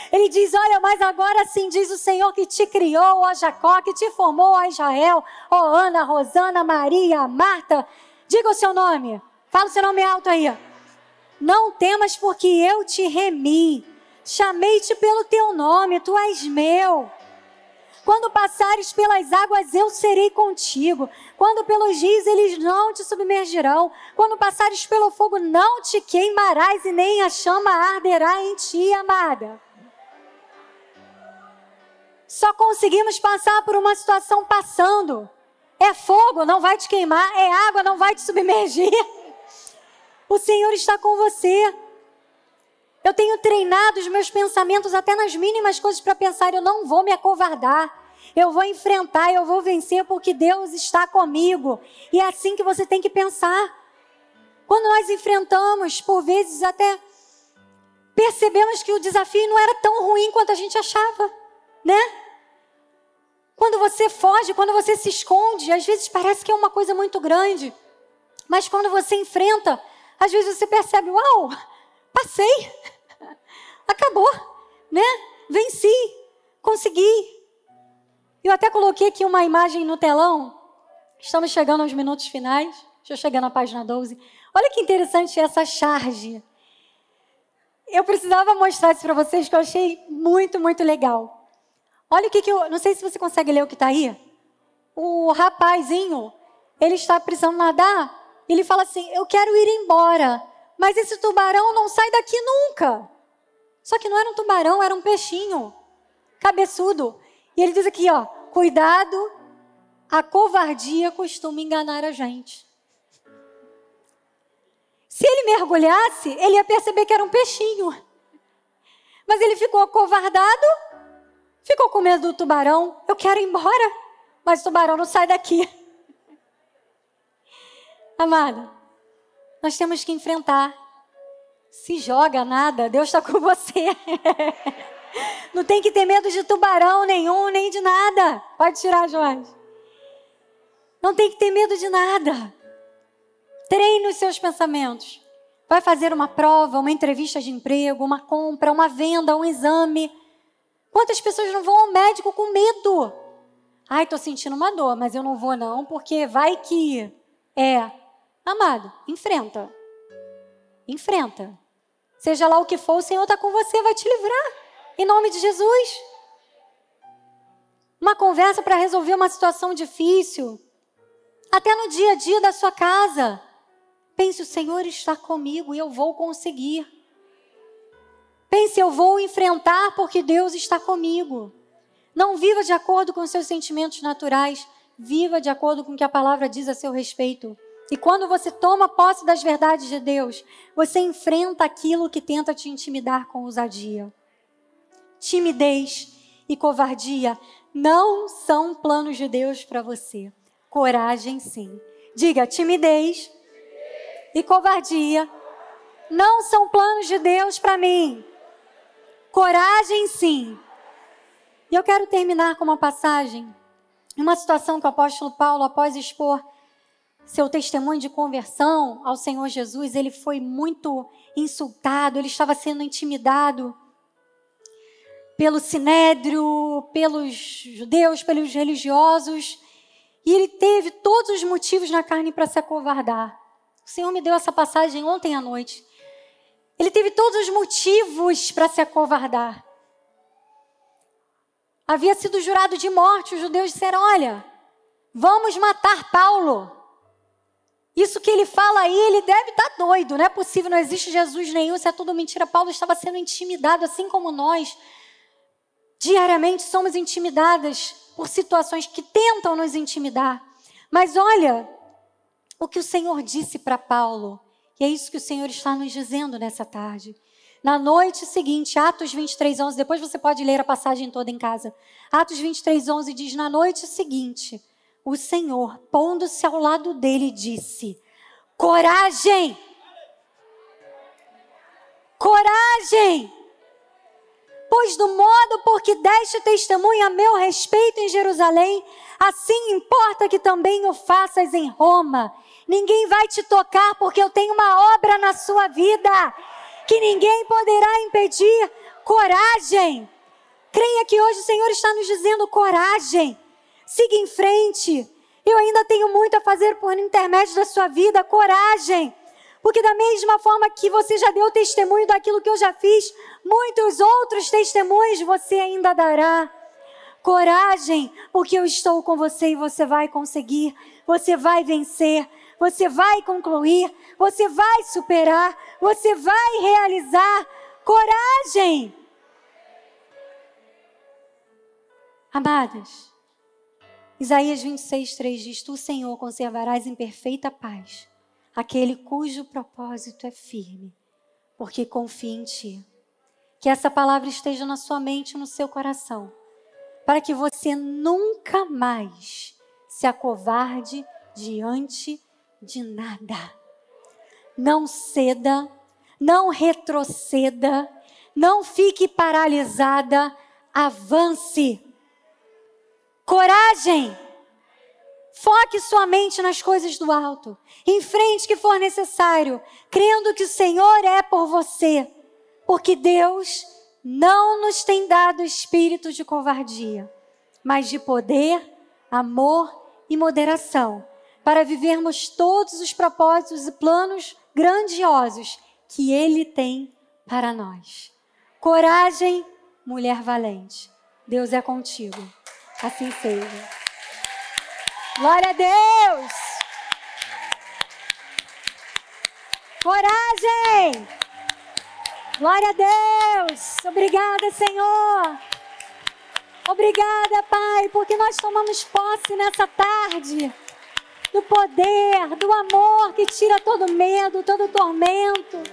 Ele diz: Olha, mas agora sim diz o Senhor que te criou, ó Jacó, que te formou, ó Israel, ó Ana, Rosana, Maria, Marta. Diga o seu nome, fala o seu nome alto aí. Não temas, porque eu te remi, chamei-te pelo teu nome, tu és meu. Quando passares pelas águas, eu serei contigo. Quando pelos rios, eles não te submergirão. Quando passares pelo fogo, não te queimarás e nem a chama arderá em ti, amada. Só conseguimos passar por uma situação passando. É fogo, não vai te queimar. É água, não vai te submergir. O Senhor está com você. Eu tenho treinado os meus pensamentos até nas mínimas coisas para pensar, eu não vou me acovardar. Eu vou enfrentar, eu vou vencer porque Deus está comigo. E é assim que você tem que pensar. Quando nós enfrentamos, por vezes até percebemos que o desafio não era tão ruim quanto a gente achava, né? Quando você foge, quando você se esconde, às vezes parece que é uma coisa muito grande. Mas quando você enfrenta, às vezes você percebe, uau, passei. Acabou, né? Venci, consegui. Eu até coloquei aqui uma imagem no telão. Estamos chegando aos minutos finais. Deixa eu chegar na página 12. Olha que interessante essa charge. Eu precisava mostrar isso para vocês que eu achei muito, muito legal. Olha o que, que eu. Não sei se você consegue ler o que está aí. O rapazinho, ele está precisando nadar. Ele fala assim: Eu quero ir embora. Mas esse tubarão não sai daqui nunca. Só que não era um tubarão, era um peixinho. Cabeçudo. E ele diz aqui, ó, cuidado, a covardia costuma enganar a gente. Se ele mergulhasse, ele ia perceber que era um peixinho. Mas ele ficou acovardado, ficou com medo do tubarão. Eu quero ir embora, mas o tubarão não sai daqui. [LAUGHS] Amada, nós temos que enfrentar. Se joga nada, Deus está com você. [LAUGHS] Não tem que ter medo de tubarão nenhum, nem de nada. Pode tirar, Jorge. Não tem que ter medo de nada. Treine os seus pensamentos. Vai fazer uma prova, uma entrevista de emprego, uma compra, uma venda, um exame. Quantas pessoas não vão ao médico com medo? Ai, tô sentindo uma dor, mas eu não vou não, porque vai que é. Amado, enfrenta. Enfrenta. Seja lá o que for, o Senhor está com você, vai te livrar. Em nome de Jesus. Uma conversa para resolver uma situação difícil. Até no dia a dia da sua casa. Pense, o Senhor está comigo e eu vou conseguir. Pense, eu vou enfrentar porque Deus está comigo. Não viva de acordo com seus sentimentos naturais, viva de acordo com o que a palavra diz a seu respeito. E quando você toma posse das verdades de Deus, você enfrenta aquilo que tenta te intimidar com ousadia. Timidez e covardia não são planos de Deus para você. Coragem, sim. Diga: timidez e covardia não são planos de Deus para mim. Coragem, sim. E eu quero terminar com uma passagem, uma situação que o apóstolo Paulo, após expor seu testemunho de conversão ao Senhor Jesus, ele foi muito insultado, ele estava sendo intimidado pelo sinédrio, pelos judeus, pelos religiosos, e ele teve todos os motivos na carne para se acovardar. O Senhor me deu essa passagem ontem à noite. Ele teve todos os motivos para se acovardar. Havia sido jurado de morte, os judeus disseram: Olha, vamos matar Paulo. Isso que ele fala aí, ele deve estar tá doido, não é possível, não existe Jesus nenhum, isso é tudo mentira. Paulo estava sendo intimidado, assim como nós. Diariamente somos intimidadas por situações que tentam nos intimidar. Mas olha o que o Senhor disse para Paulo. E é isso que o Senhor está nos dizendo nessa tarde. Na noite seguinte, Atos 23, 11, depois você pode ler a passagem toda em casa. Atos 23, 11 diz: Na noite seguinte, o Senhor, pondo-se ao lado dele, disse: Coragem! Coragem! Pois do modo por que deste testemunho a meu respeito em Jerusalém, assim importa que também o faças em Roma. Ninguém vai te tocar porque eu tenho uma obra na sua vida que ninguém poderá impedir. Coragem. Creia que hoje o Senhor está nos dizendo coragem. Siga em frente. Eu ainda tenho muito a fazer por intermédio da sua vida. Coragem. Porque da mesma forma que você já deu testemunho daquilo que eu já fiz, muitos outros testemunhos você ainda dará. Coragem, porque eu estou com você e você vai conseguir, você vai vencer, você vai concluir, você vai superar, você vai realizar. Coragem! Amadas, Isaías 26, 3 diz: Tu, Senhor, conservarás em perfeita paz aquele cujo propósito é firme, porque confia em Ti. Que essa palavra esteja na sua mente e no seu coração, para que você nunca mais se acovarde diante de nada. Não ceda, não retroceda, não fique paralisada, avance. Coragem! Foque sua mente nas coisas do alto. Enfrente o que for necessário, crendo que o Senhor é por você. Porque Deus não nos tem dado espírito de covardia, mas de poder, amor e moderação para vivermos todos os propósitos e planos grandiosos que Ele tem para nós. Coragem, mulher valente. Deus é contigo. Assim seja. Glória a Deus! Coragem! Glória a Deus! Obrigada, Senhor! Obrigada, Pai, porque nós tomamos posse nessa tarde do poder, do amor que tira todo medo, todo tormento,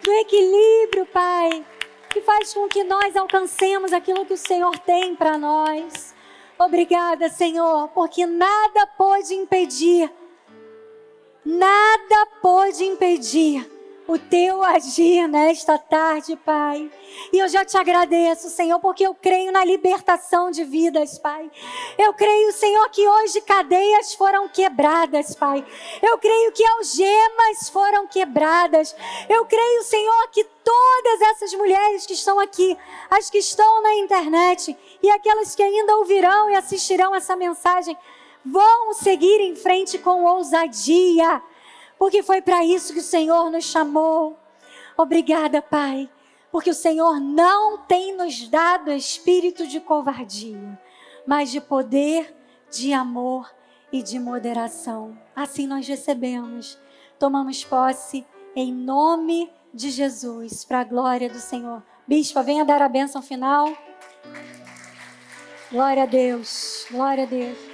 do equilíbrio, Pai, que faz com que nós alcancemos aquilo que o Senhor tem para nós. Obrigada, Senhor, porque nada pode impedir nada pôde impedir o teu agir nesta tarde, Pai. E eu já te agradeço, Senhor, porque eu creio na libertação de vidas, Pai. Eu creio, Senhor, que hoje cadeias foram quebradas, Pai. Eu creio que algemas foram quebradas. Eu creio, Senhor, que todas essas mulheres que estão aqui, as que estão na internet e aquelas que ainda ouvirão e assistirão essa mensagem, vão seguir em frente com ousadia porque foi para isso que o Senhor nos chamou. Obrigada, Pai, porque o Senhor não tem nos dado espírito de covardia, mas de poder, de amor e de moderação. Assim nós recebemos, tomamos posse em nome de Jesus, para a glória do Senhor. Bispa, venha dar a bênção final. Glória a Deus, glória a Deus.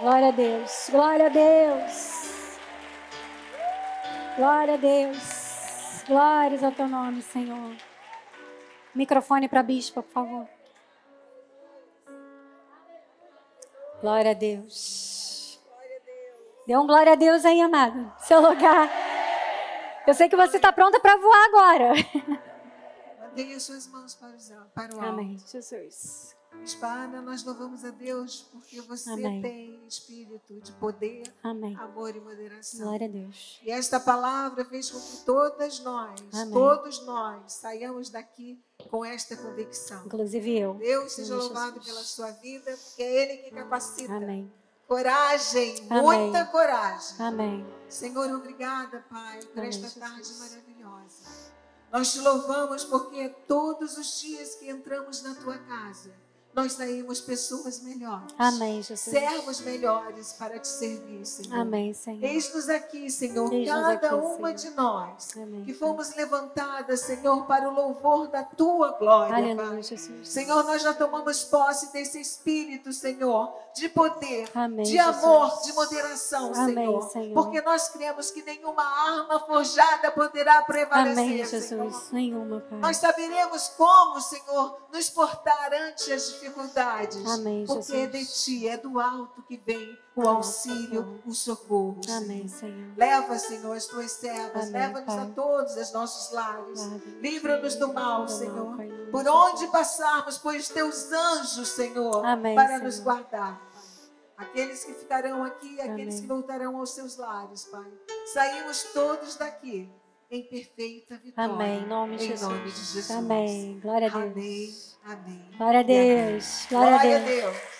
Glória a Deus. Glória a Deus. Glória a Deus. Glórias ao teu nome, Senhor. Microfone para a bispa, por favor. Glória a Deus. Dê um glória a Deus aí, amado. Seu lugar. Eu sei que você está pronta para voar agora. Mantenha suas mãos para o alto. Amém, Jesus. Espada, nós louvamos a Deus porque você Amém. tem espírito de poder, Amém. amor e moderação. Glória a Deus. E esta palavra fez com que todas nós, Amém. todos nós, saiamos daqui com esta convicção. Inclusive eu. Deus seja louvado Jesus. pela sua vida, porque é Ele que capacita. Amém. Coragem, muita coragem. Amém. Senhor, obrigada, Pai, por esta Jesus. tarde maravilhosa. Nós te louvamos porque todos os dias que entramos na tua casa, nós saímos pessoas melhores. Amém, Jesus. Servos melhores para te servir, Senhor. Amém, Senhor. Eis-nos aqui, Senhor, cada aqui, uma Senhor. de nós, Amém, que fomos levantadas, Senhor, para o louvor da tua glória, Aleluia, Pai. Jesus. Senhor, nós já tomamos posse desse espírito, Senhor, de poder, Amém, de Jesus. amor, de moderação, Amém, Senhor. Senhor. Porque nós cremos que nenhuma arma forjada poderá prevalecer, Amém, Jesus. Senhor. Nenhuma, Pai. Nós saberemos como, Senhor, nos portar ante as dificuldades. Amém, porque é de ti, é do alto que vem o auxílio, o socorro. Amém, Senhor. Leva, Senhor, as tuas servas, leva-nos a todos os nossos lares. Livra-nos do mal, Senhor. Por onde passarmos, põe os teus anjos, Senhor, Amém, para Senhor. nos guardar. Aqueles que ficarão aqui, aqueles Amém. que voltarão aos seus lares, Pai. Saímos todos daqui em perfeita vitória. Amém. Em nome de, em Jesus. Nome de Jesus. Amém. Glória a Deus. Amém. Amém. Glória a Deus. Glória, Glória a Deus. A Deus.